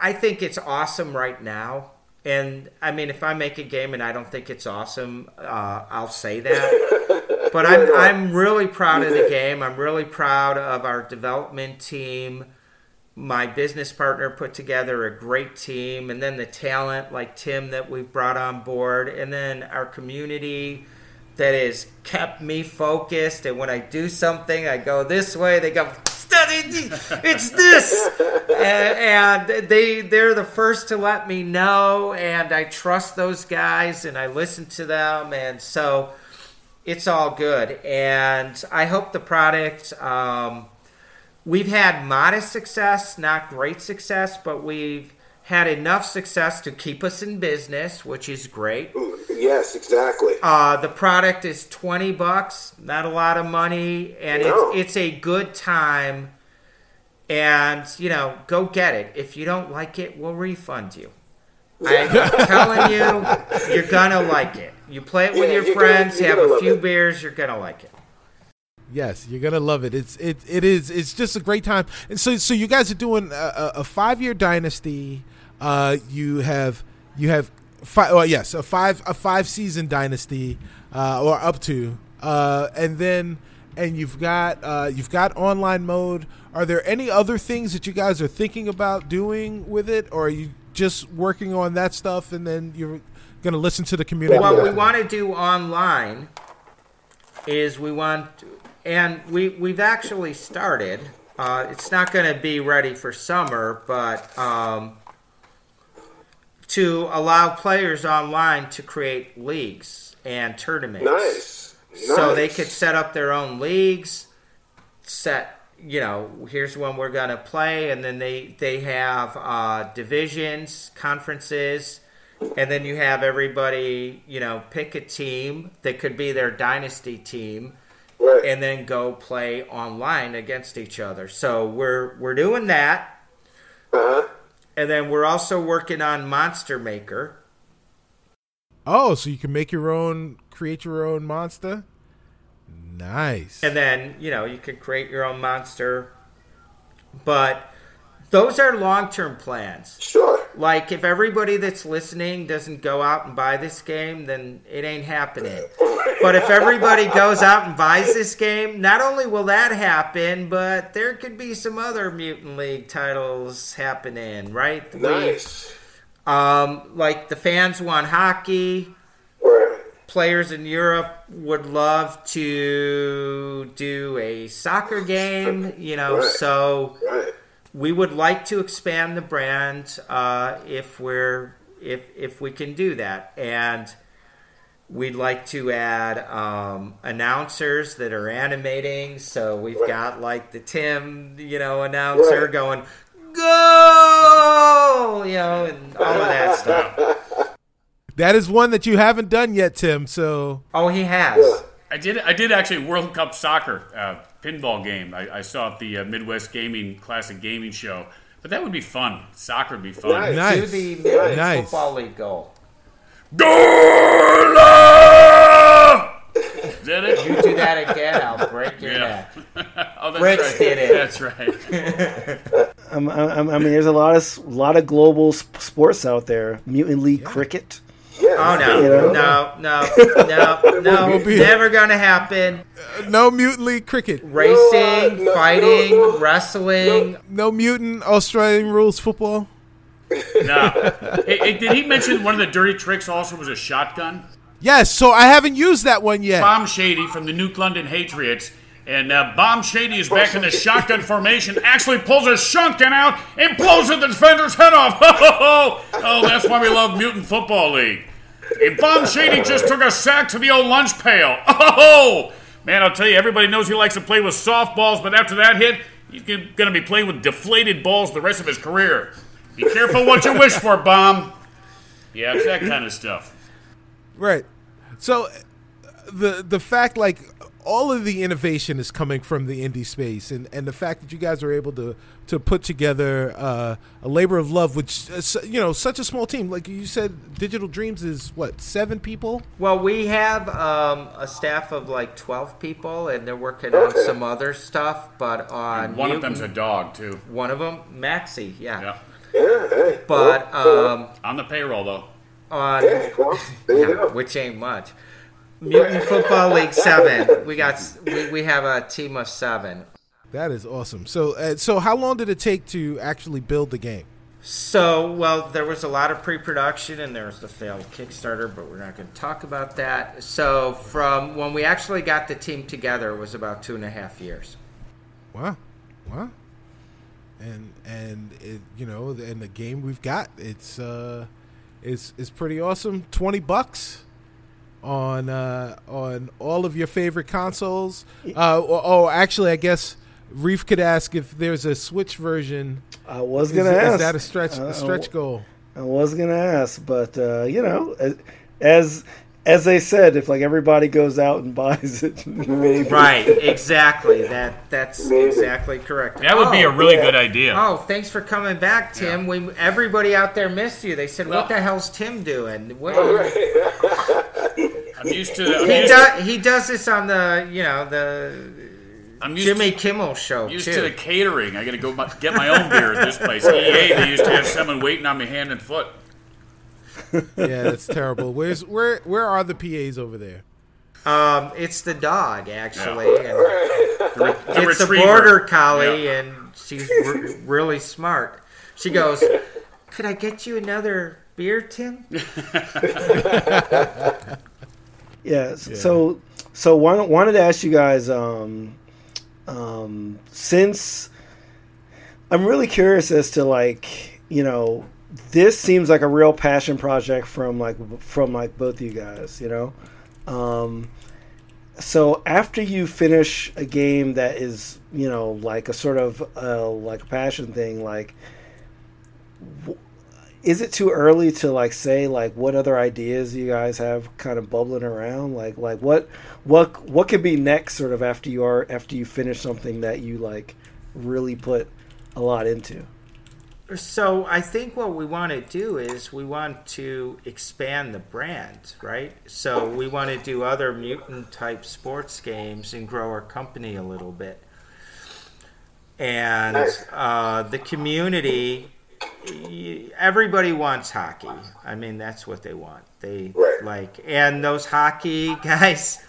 I think it's awesome right now. And I mean, if I make a game and I don't think it's awesome, uh, I'll say that. But I'm I'm really proud of the game. I'm really proud of our development team. My business partner put together a great team, and then the talent like Tim that we've brought on board, and then our community that has kept me focused. And when I do something, I go this way. They go, "Study, it's this," and, and they they're the first to let me know. And I trust those guys, and I listen to them, and so it's all good. And I hope the product. Um, we've had modest success, not great success, but we've had enough success to keep us in business, which is great. Yes, exactly. Uh, the product is 20 bucks, not a lot of money, and No. it's, it's a good time. And, you know, go get it. If you don't like it, we'll refund you. I'm telling you, you're going to like it. You play it with Yeah, your you're gonna- friends, you're have a few it. beers, you're going to like it. Yes, you're gonna love it. It's it it is it's just a great time. And so so you guys are doing a, a, five year dynasty. Uh, you have you have five. Well, yes, a five a five season dynasty, uh, or up to. Uh, and then and you've got uh, you've got online mode. Are there any other things that you guys are thinking about doing with it, or are you just working on that stuff and then you're gonna listen to the community. what we want to do online is we want and we we've actually started uh, it's not going to be ready for summer but um, to allow players online to create leagues and tournaments Nice. so they could set up their own leagues set you know here's when we're going to play and then they they have uh, divisions conferences and then you have everybody you know pick a team that could be their dynasty team Right. and then go play online against each other so we're we're doing that uh-huh. and then we're also working on monster maker Oh, so you can make your own, create your own monster. Nice. and then you know you can create your own monster but those are long-term plans Sure. like if everybody that's listening doesn't go out and buy this game then it ain't happening but if everybody goes out and buys this game not only will that happen but there could be some other mutant league titles happening right We- Nice. um, like the fans want hockey Right. players in Europe would love to do a soccer game, you know, Right. so Right. We would like to expand the brand uh, if we're if if we can do that and we'd like to add um, announcers that are animating so we've Right. got like the tim you know announcer Right. going go you know and all of that stuff that is one that you haven't done yet, Tim. So oh he has I did. I did actually World Cup soccer uh, pinball game. I, I saw at the uh, Midwest Gaming Classic Gaming Show. But that would be fun. Soccer would be fun. Nice. nice. do the Midwest Nice. Football League goal. Gola! Is that it? You do that again, I'll break your Yeah. neck. Oh, that's Brits right. did it. That's right. Um, I, I mean, there's a lot of s- lot of global sports out there. Mutant League cricket. Yeah. Oh no, You know? no, no, no, no, Will never gonna happen. Uh, no mutant league cricket, Racing, uh, No, no, fighting, no. wrestling. no mutant Australian rules football. No. Hey, hey, did he mention one of the dirty tricks also was a shotgun? Yes. So I haven't used that one yet. Bomb Shady from the Nuke London Patriots. And uh, Bomb Shady is back in the shotgun formation, actually pulls a shotgun out and blows the defender's head off. Oh, that's why we love Mutant Football League. And Bomb Shady just took a sack to the old lunch pail. Oh, man, I'll tell you, everybody knows he likes to play with softballs, but after that hit, he's going to be playing with deflated balls the rest of his career. Be careful what you wish for, Bomb. Yeah, it's that kind of stuff. Right. So uh, the the fact like all of the innovation is coming from the indie space and, and the fact that you guys are able to to put together uh, a labor of love which uh, you know such a small team like you said digital dreams is what seven people Well, we have um, a staff of like twelve people, and they're working on some other stuff. But on One of them's a dog, too. one of them, Maxie, yeah. Yeah. Yeah. Hey. But Well, um, On the payroll, though. on yeah, well, Yeah, which ain't much. Mutant Football League Seven. We got we, we have a team of seven. that is awesome so uh, so how long did it take to actually build the game So well, there was a lot of pre-production and there was the failed Kickstarter, but we're not going to talk about that. So from when we actually got the team together, it was about two and a half years. wow wow and and it, you know and the game we've got it's uh it's it's pretty awesome 20 bucks on uh on all of your favorite consoles uh oh, oh actually i guess reef could ask if there's a switch version I was gonna is ask. that a stretch Uh, a stretch goal I was gonna ask, but uh, you know, as, as as they said, if like everybody goes out and buys it, maybe. Right, exactly. That that's Maybe. exactly correct. That would be a Oh, really good idea. Oh, thanks for coming back, Tim. We everybody out there missed you. They said, Well- "What the hell's Tim doing?" What, I'm used to. I'm he used, does he does this on the you know the I'm used Jimmy Kimmel show used too. to the catering. I got to go my, get my own beer at this place. EA, they used to have someone waiting on me hand and foot. yeah that's terrible where's where where are the pas over there um, it's the dog actually. And The it's a border collie, Yeah. and she's re- really smart. She goes, "Could I get you another beer, Tim? Yeah. So, so one, wanted to ask you guys, um, um, since I'm really curious as to like, you know, this seems like a real passion project from like from like both of you guys, you know. Um, so after you finish a game that is, you know, like a sort of uh, like a passion thing, like is it too early to like say like what other ideas you guys have kind of bubbling around like like what what what could be next sort of after you are after you finish something that you like really put a lot into So I think what we want to do is we want to expand the brand, right? So we want to do other mutant type sports games and grow our company a little bit. And uh, the community, y- everybody wants hockey. I mean, that's what they want. They Right. like, and those hockey guys,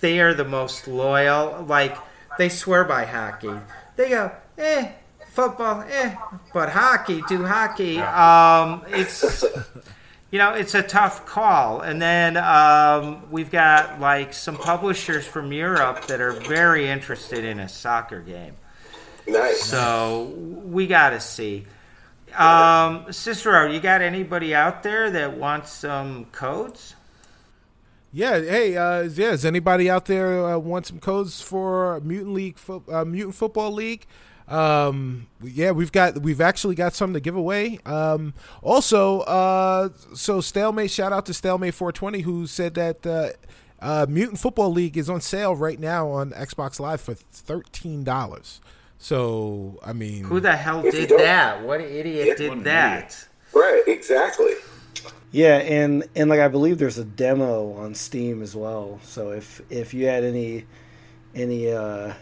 they are the most loyal. Like they swear by hockey. They go, eh, football, eh, but hockey, do hockey. Um, it's you know, it's a tough call. And then um, we've got like some publishers from Europe that are very interested in a soccer game. Nice. So we got to see. Um, Cicero, you got anybody out there that wants some codes? Yeah, hey, uh, yeah. is anybody out there uh, want some codes for Mutant League, fo- uh, Mutant Football League? Um, yeah, we've got we've actually got some to give away. Um, also, uh, so stalemate. Shout out to stalemate 420 who said that uh, uh, Mutant Football League is on sale right now on Xbox Live for thirteen dollars. So I mean, Who the hell did that? What idiot Yeah, did what an that? Right, exactly. yeah and and like i believe there's a demo on steam as well so if if you had any any uh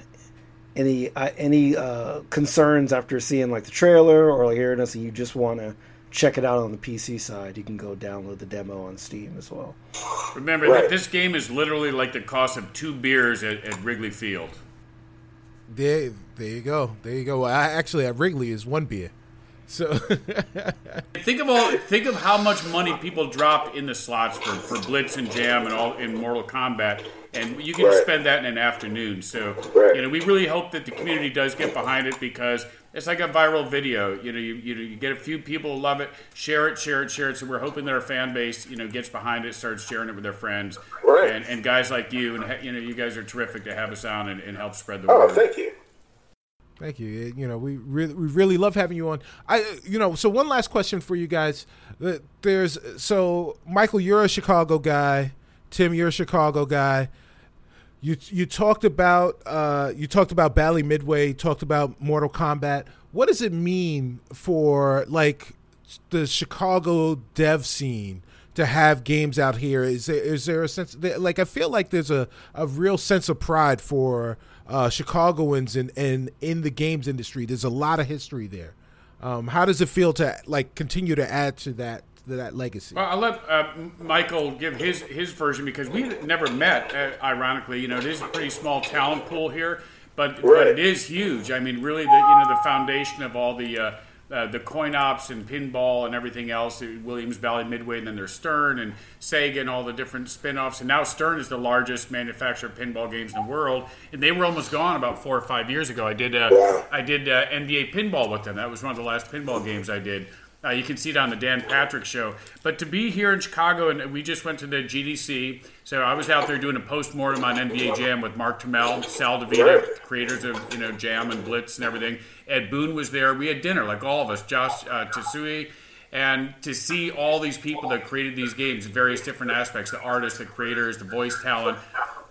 any uh, any uh concerns after seeing like the trailer or like hearing us and you just want to check it out on the pc side you can go download the demo on steam as well Remember Right. that this game is literally like the cost of two beers at, at Wrigley Field. There, there you go, there you go. I, actually, at Wrigley is one beer. So Think of all. Think of how much money people drop in the slots for, for Blitz and Jam and all in Mortal Kombat, and you can Right. spend that in an afternoon. So Right. you know, we really hope that the community does get behind it because it's like a viral video. You know, you you, you get a few people who love it, share it, share it, share it. So we're hoping that our fan base, you know, gets behind it, starts sharing it with their friends, Right. and and guys like you and you know, you guys are terrific to have us on and, and help spread the Oh, word. thank you. Thank you. You know, we really, we really love having you on. I, you know, so one last question for you guys. There's so Michael, you're a Chicago guy. Tim, you're a Chicago guy. You you talked about uh, you talked about Bally Midway. Talked about Mortal Kombat. What does it mean for like the Chicago dev scene to have games out here? Is there is there a sense like I feel like there's a, a real sense of pride for uh, Chicagoans and in, in the games industry. There's a lot of history there. Um, how does it feel to like continue to add to that that legacy? Well, I'll let uh, Michael give his his version because we never met. Uh, ironically, you know, it is a pretty small talent pool here, but but it is huge. I mean, really, the you know the foundation of all the. Uh, uh, the coin ops and pinball and everything else, uh, Williams Bally Midway, and then there's Stern and Sega and all the different spin offs. And now Stern is the largest manufacturer of pinball games in the world. And they were almost gone about four or five years ago. I did uh, Wow. I did uh, NBA pinball with them. That was one of the last pinball games I did. Uh, you can see it on the Dan Patrick show. But to be here in Chicago, and we just went to the GDC, so I was out there doing a post mortem on NBA Jam with Mark Turmell, Sal Divita, creators of you know Jam and Blitz and everything. Ed Boon was there. We had dinner, like all of us. Josh uh, Tsui. And to see all these people that created these games, various different aspects, the artists, the creators, the voice talent,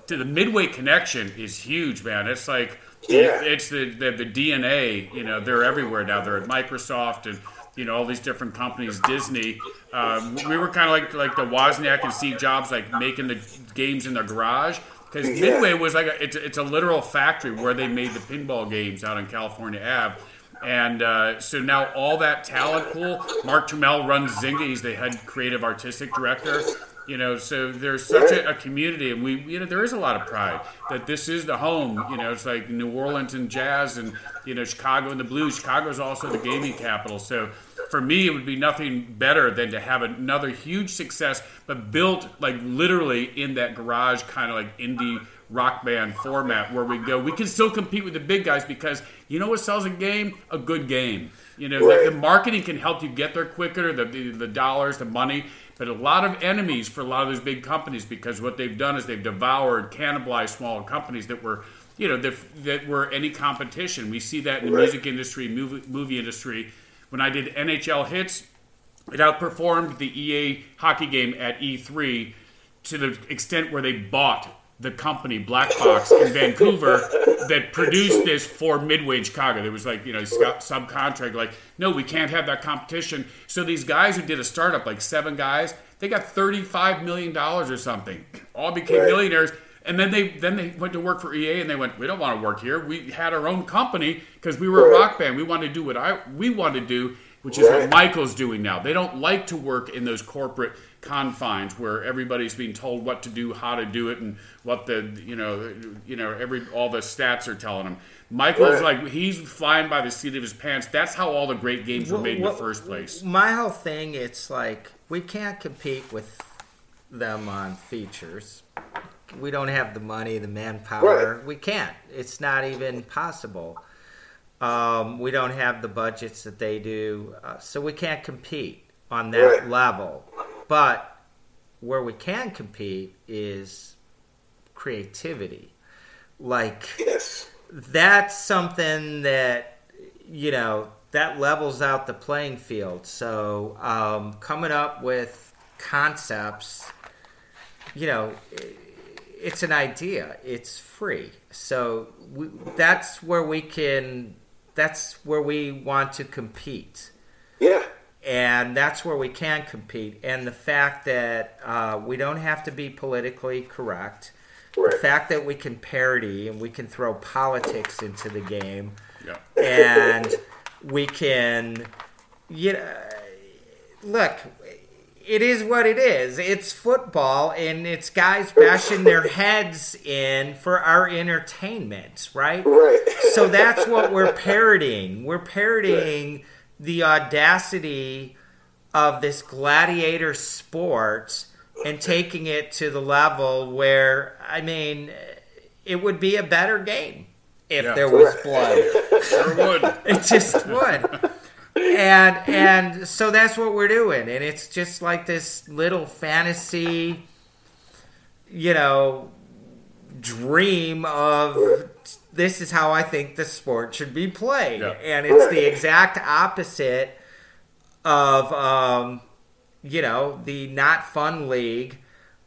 to the Midway connection is huge, man. It's like Yeah. it's the, the the DNA. You know, they're everywhere now. They're at Microsoft and you know all these different companies. Disney. Um, we were kind of like like the Wozniak and Steve Jobs, like making the games in their garage. Because Yeah. Midway was like a, it's, it's a literal factory where they made the pinball games out on California Ave. And uh, so now all that talent pool, Mark Turmell runs Zynga. He's the head creative artistic director. You know, so there's such a, a community, and we, you know, there is a lot of pride that this is the home. You know, it's like New Orleans and jazz, and you know, Chicago and the blues. Chicago is also the gaming capital. So, for me, it would be nothing better than to have another huge success, but built like literally in that garage kind of like indie rock band format where we go. We can still compete with the big guys because you know what sells a game? A good game. You know, Right. the, the marketing can help you get there quicker, the, the, the dollars, the money, but a lot of enemies for a lot of those big companies because what they've done is they've devoured, cannibalized smaller companies that were, you know, that, that were any competition. We see that in the Right. music industry, movie, movie industry. When I did NHL Hitz, it outperformed the EA hockey game at E3 to the extent where they bought the company Black Box in Vancouver that produced this for Midway Chicago. There was like, you know, sub- subcontract, like, no, we can't have that competition. So these guys who did a startup, like seven guys, they got $35 million or something, all became Right. millionaires. And then they then they went to work for EA and they went, we don't want to work here. We had our own company because we were a rock band. We wanted to do what I we wanted to do, which is what Michael's doing now. They don't like to work in those corporate confines where everybody's being told what to do, how to do it, and what the you know you know every all the stats are telling them. Michael's Right. like he's flying by the seat of his pants. That's how all the great games were Well, made in the first place. My whole thing, it's like we can't compete with them on features. We don't have the money, the manpower. Right. We can't. It's not even possible. Um, we don't have the budgets that they do, uh, so we can't compete on that Right. level. But where we can compete is creativity. Like Yes. that's something that you know that levels out the playing field so um, coming up with concepts you know it's an idea it's free so we, that's where we can that's where we want to compete Yeah. and that's where we can compete. And the fact that uh, we don't have to be politically correct, Right. the fact that we can parody and we can throw politics into the game, Yeah. and we can, you know, look. It is what it is. It's football, and it's guys bashing their heads in for our entertainment, right? Right. so that's what we're parodying. We're parodying the audacity of this gladiator sport and taking it to the level where, I mean, it would be a better game if Yeah. there was blood. Sure would. It just would. And and so that's what we're doing, and it's just like this little fantasy, you know, dream of this is how I think the sport should be played, Yeah. and it's the exact opposite of um, you know the not fun league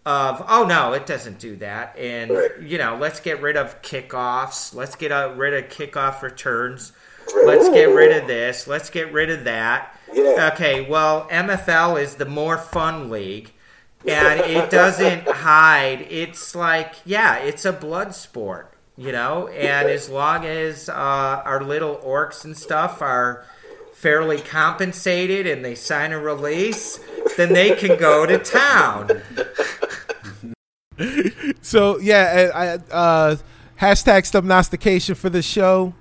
of oh no it doesn't do that. And you know let's get rid of kickoffs. Let's get uh, rid of kickoff returns let's get rid of this. Let's get rid of that. Yeah. okay well mfl is the more fun league and it doesn't hide. It's like yeah it's a blood sport you know? And as long as uh, our little orcs and stuff are fairly compensated and they sign a release then they can go to town. So yeah, I, I, uh, hashtag stumgnostication for the show.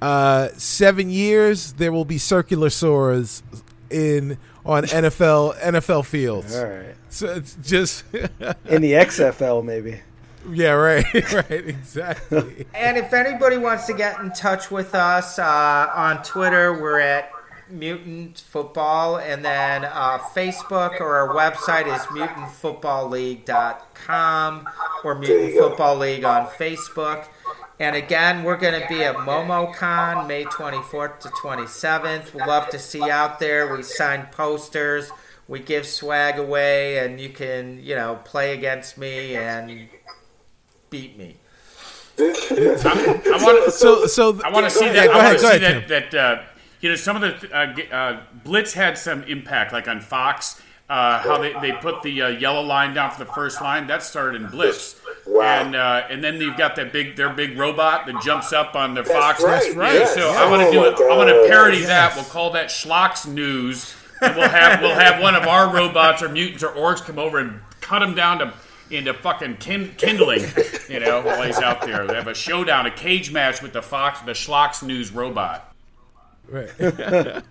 Uh, seven years there will be circular sores in on NFL NFL fields. All right. So it's just In the XFL, maybe. yeah, right, right, exactly. And if anybody wants to get in touch with us uh, on Twitter, we're at Mutant Football, and then uh, Facebook or our website is mutantfootballleague.com or Mutant Football League on Facebook. And again, we're going to be at MomoCon May 24th to 27th. We'd love to see you out there. We sign posters, we give swag away, and you can, you know, play against me and beat me. I want So so I want to see that. go I want to see ahead, that. That uh, you know, some of the uh, uh, Blitz had some impact, like on Fox. Uh, how they, they put the uh, yellow line down for the first line that started in Blitz, Wow. and uh, and then you've got that big their big robot that jumps up on the Fox. right, That's right, So yes. I want to Oh do it. I want to parody yes. that. We'll call that Schlocks News. And we'll have we'll have one of our robots or mutants or orcs come over and cut him down to into fucking kin- kindling. You know, while he's out there, they have a showdown, a cage match with the Fox, the Schlocks News robot. Right.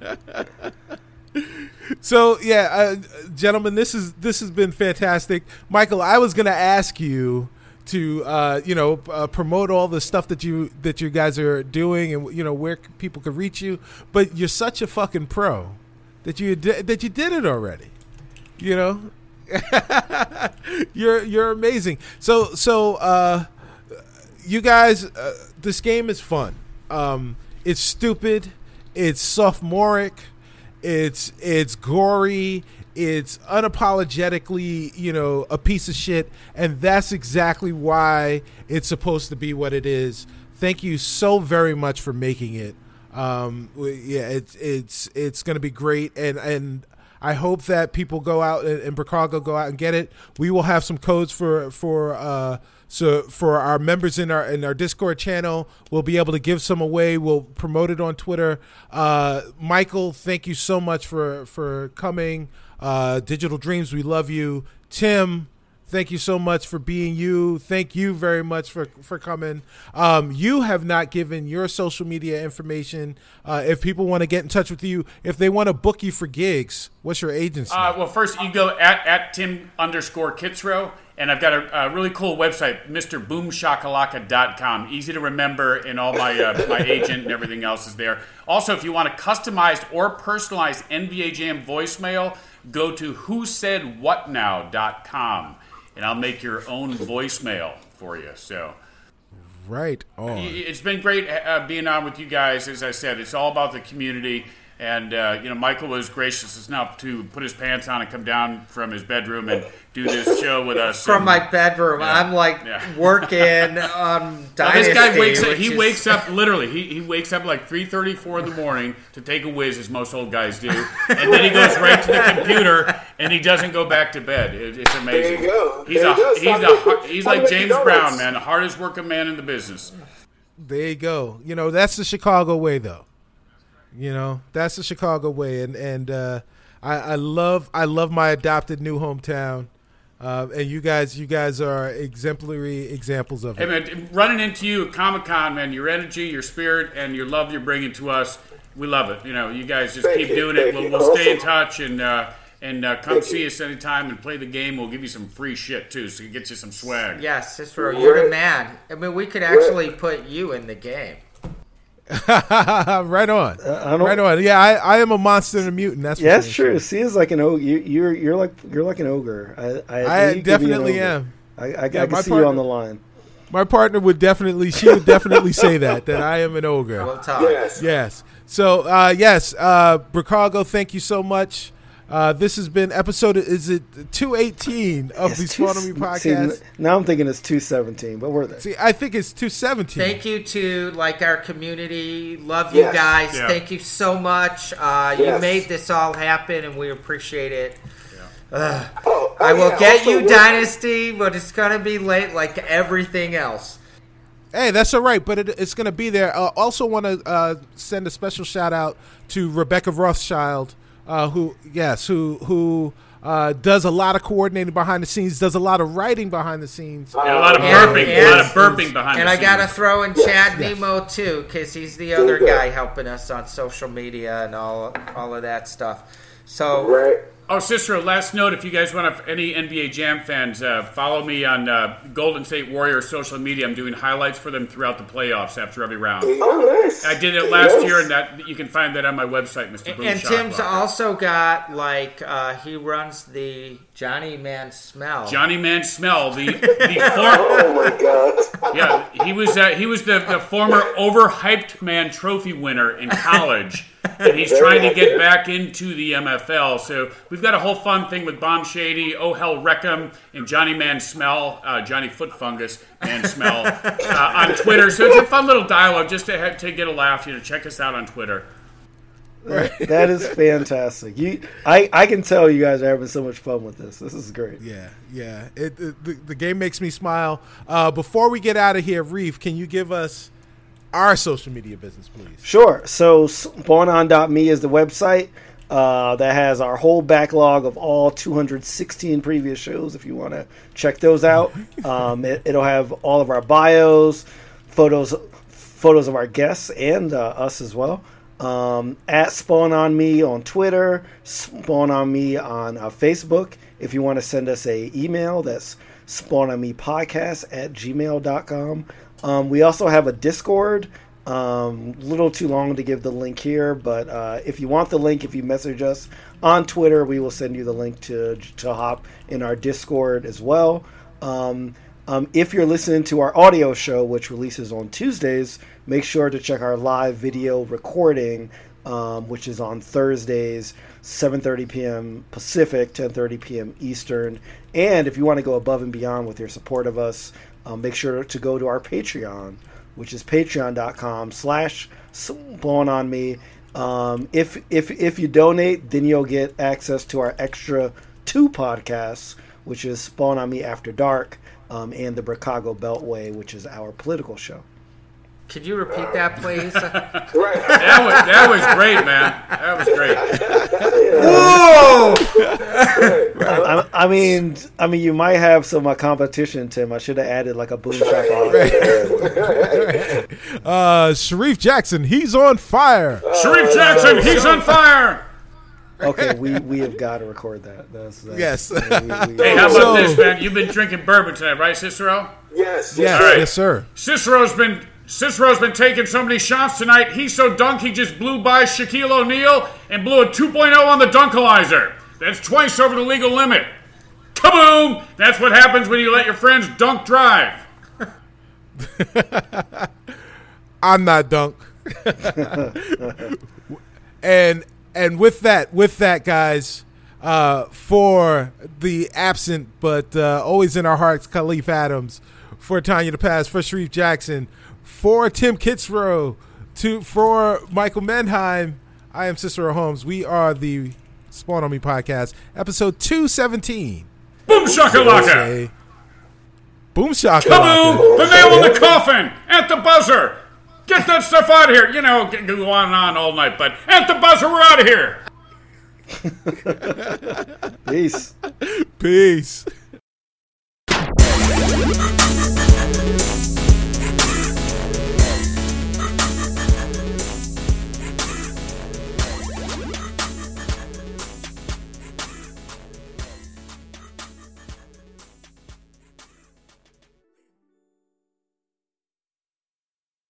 so yeah, uh, gentlemen, this is this has been fantastic. Michael, I was gonna ask you to uh, you know uh, promote all the stuff that you that you guys are doing and you know where people could reach you, but you're such a fucking pro that you that you did it already. You know, you're you're amazing. So so uh, you guys, uh, this game is fun. Um, it's stupid. It's sophomoric. It's it's gory. It's unapologetically, you know, a piece of shit, and that's exactly why it's supposed to be what it is. Thank you so very much for making it. Um, yeah, it's it's it's going to be great, and and I hope that people go out and, and go out and get it. We will have some codes for for uh, so for our members in our in our Discord channel. We'll be able to give some away. We'll promote it on Twitter. Uh, Michael, thank you so much for for coming. Uh, Digital Dreams, we love you. Tim, thank you so much for being you. Thank you very much for for coming. Um, you have not given your social media information. Uh, if people want to get in touch with you, if they want to book you for gigs, what's your agency? Uh, well, first you go at, at Tim underscore Kitzrow, and I've got a, a really cool website, MrBoomShakalaka.com. Easy to remember, and all my uh, my agent and everything else is there. Also, if you want a customized or personalized NBA Jam voicemail, go to WhoSaidWhatNow.com, and I'll make your own voicemail for you. So. right on. It's been great uh, being on with you guys. As I said, it's all about the community. And uh, you know, Michael was gracious enough to put his pants on and come down from his bedroom and do this show with us. From And- my bedroom, I'm like Yeah. working on Now, Dynasty. this guy wakes up. He is- wakes up literally. He, he wakes up like three thirty, four in the morning to take a whiz, as most old guys do, and then he goes right to the computer and he doesn't go back to bed. It, it's amazing. There you go. He's There a you go. he's a he's like James donuts. Brown, man, the hardest working man in the business. There you go. You know, that's the Chicago way, though. You know, that's the Chicago way, and and uh, I, I love I love my adopted new hometown, uh, and you guys you guys are exemplary examples of Hey it. man, running into you at Comic Con, man, your energy, your spirit, and your love you're bringing to us, we love it. You know, you guys just Thank keep you, doing it. We'll, we'll stay in touch and uh, and uh, come Thank see you. us anytime and play the game. We'll give you some free shit too, so you get you some swag. Yes, Cicero, you're the man. I mean, we could actually put you in the game. right on, Uh, I don't- right on. Yeah, I, I am a monster and a mutant. That's for Yeah, that's true. See, is like an ogre. You, you're you're like you're like an ogre. I I, I think you could be an definitely am. I, I, I can my see you on the line. My partner would definitely she would definitely say that that I am an ogre. We'll. Yes. Yes. So uh, yes, uh, Bricago, thank you so much. Uh, this has been episode. Is it two eighteen of the It's two- Spawn Me see, podcast? now I'm thinking it's two seventeen, but we're there. See, I think it's two seventeen. Thank you to like our community. Love you Yes. guys. Yeah. Thank you so much. Uh, You made this all happen, and we appreciate it. Oh, I oh, will yeah, get also, you we're- Dynasty, but it's gonna be late, like everything else. Hey, that's all right, but it, it's going to be there. Uh, also, want to uh, send a special shout out to Rebecca Rothschild, uh, who yes, who who uh, does a lot of coordinating behind the scenes, does a lot of writing behind the scenes. And a lot of burping, and- a lot of burping behind. And the I gotta throw in Chad Nemo too, because he's the other guy helping us on social media and all all of that stuff. So Right. Oh, Cicero, last note if you guys want to, any NBA Jam fans, uh, follow me on uh, Golden State Warriors social media. I'm doing highlights for them throughout the playoffs after every round. Oh, nice. I did it last Yes. year, and that you can find that on my website, Mr. Boom and Shot Tim's also got like uh, he runs the Johnny Man Smell. Johnny Man Smell, the the former, Oh my god. yeah, he was uh, he was the, the former overhyped man trophy winner in college, and he's trying to get back into the MFL. So we've got a whole fun thing with Bomb Shady, Oh Hell Wreckham, and Johnny Man Smell, uh, Johnny Foot Fungus Man Smell uh, on Twitter. So it's a fun little dialogue just to have, to get a laugh. You know, check us out on Twitter. That is fantastic. You, I, I can tell you guys are having so much fun with this. This is great. Yeah, yeah. It, it the, the game makes me smile. Uh, before we get out of here, Reef, can you give us our social media business, please? Sure. So, spawnon.me is the website uh, that has our whole backlog of all 216 previous shows. If you want to check those out, um, it, it'll have all of our bios, photos, photos of our guests, and uh, us as well. Um, at Spawn on Me on Twitter, Spawn on Me on uh, Facebook. If you want to send us a email, that's Spawn on Me Podcast at gmail.com. Um, we also have a Discord. Um, little too long to give the link here, but uh, if you want the link, if you message us on Twitter, we will send you the link to to hop in our Discord as well. Um, um, if you're listening to our audio show, which releases on Tuesdays, make sure to check our live video recording, um, which is on Thursdays, 7:30 p.m. Pacific, 10:30 p.m. Eastern. And if you want to go above and beyond with your support of us, um, make sure to go to our Patreon, which is patreon.com slash spawn on me. Um, if if if you donate, then you'll get access to our extra two podcasts, which is Spawn on Me After Dark um, and the Chicago Beltway, which is our political show. Could you repeat that, please? Right. That was that was great, man. That was great. I, I mean, I mean, you might have some uh, competition, Tim. I should have added like a boom shaka. Uh, Shareef Jackson, he's on fire. Shareef Jackson, he's on fire. Okay, we, we have got to record that. That's, that's Yes. we- we- Hey, how about So- this, man? You've been drinking bourbon tonight, right, Cicero? Yes. Yes, All right. yes, sir. Cicero's been Cicero's been taking so many shots tonight. He's so dunk he just blew by Shaquille O'Neal and blew a 2.0 on the Dunkalizer. That's twice over the legal limit. Kaboom! That's what happens when you let your friends dunk drive. I'm not dunk. and and with that, with that, guys, uh, for the absent but uh, always in our hearts, Kahlief Adams, for Tanya the Pass, for Shareef Jackson, for Tim Kitzrow, to for Michael Mendheim. I am Cicero Holmes. We are the Spawn on Me podcast, episode two seventeen. Boom shakalaka! Say, Boom shaka. Kaboom! The nail in the coffin! At the buzzer! Get that stuff out of here! You know, g- go on and on all night, but at the buzzer, we're out of here! Peace. Peace.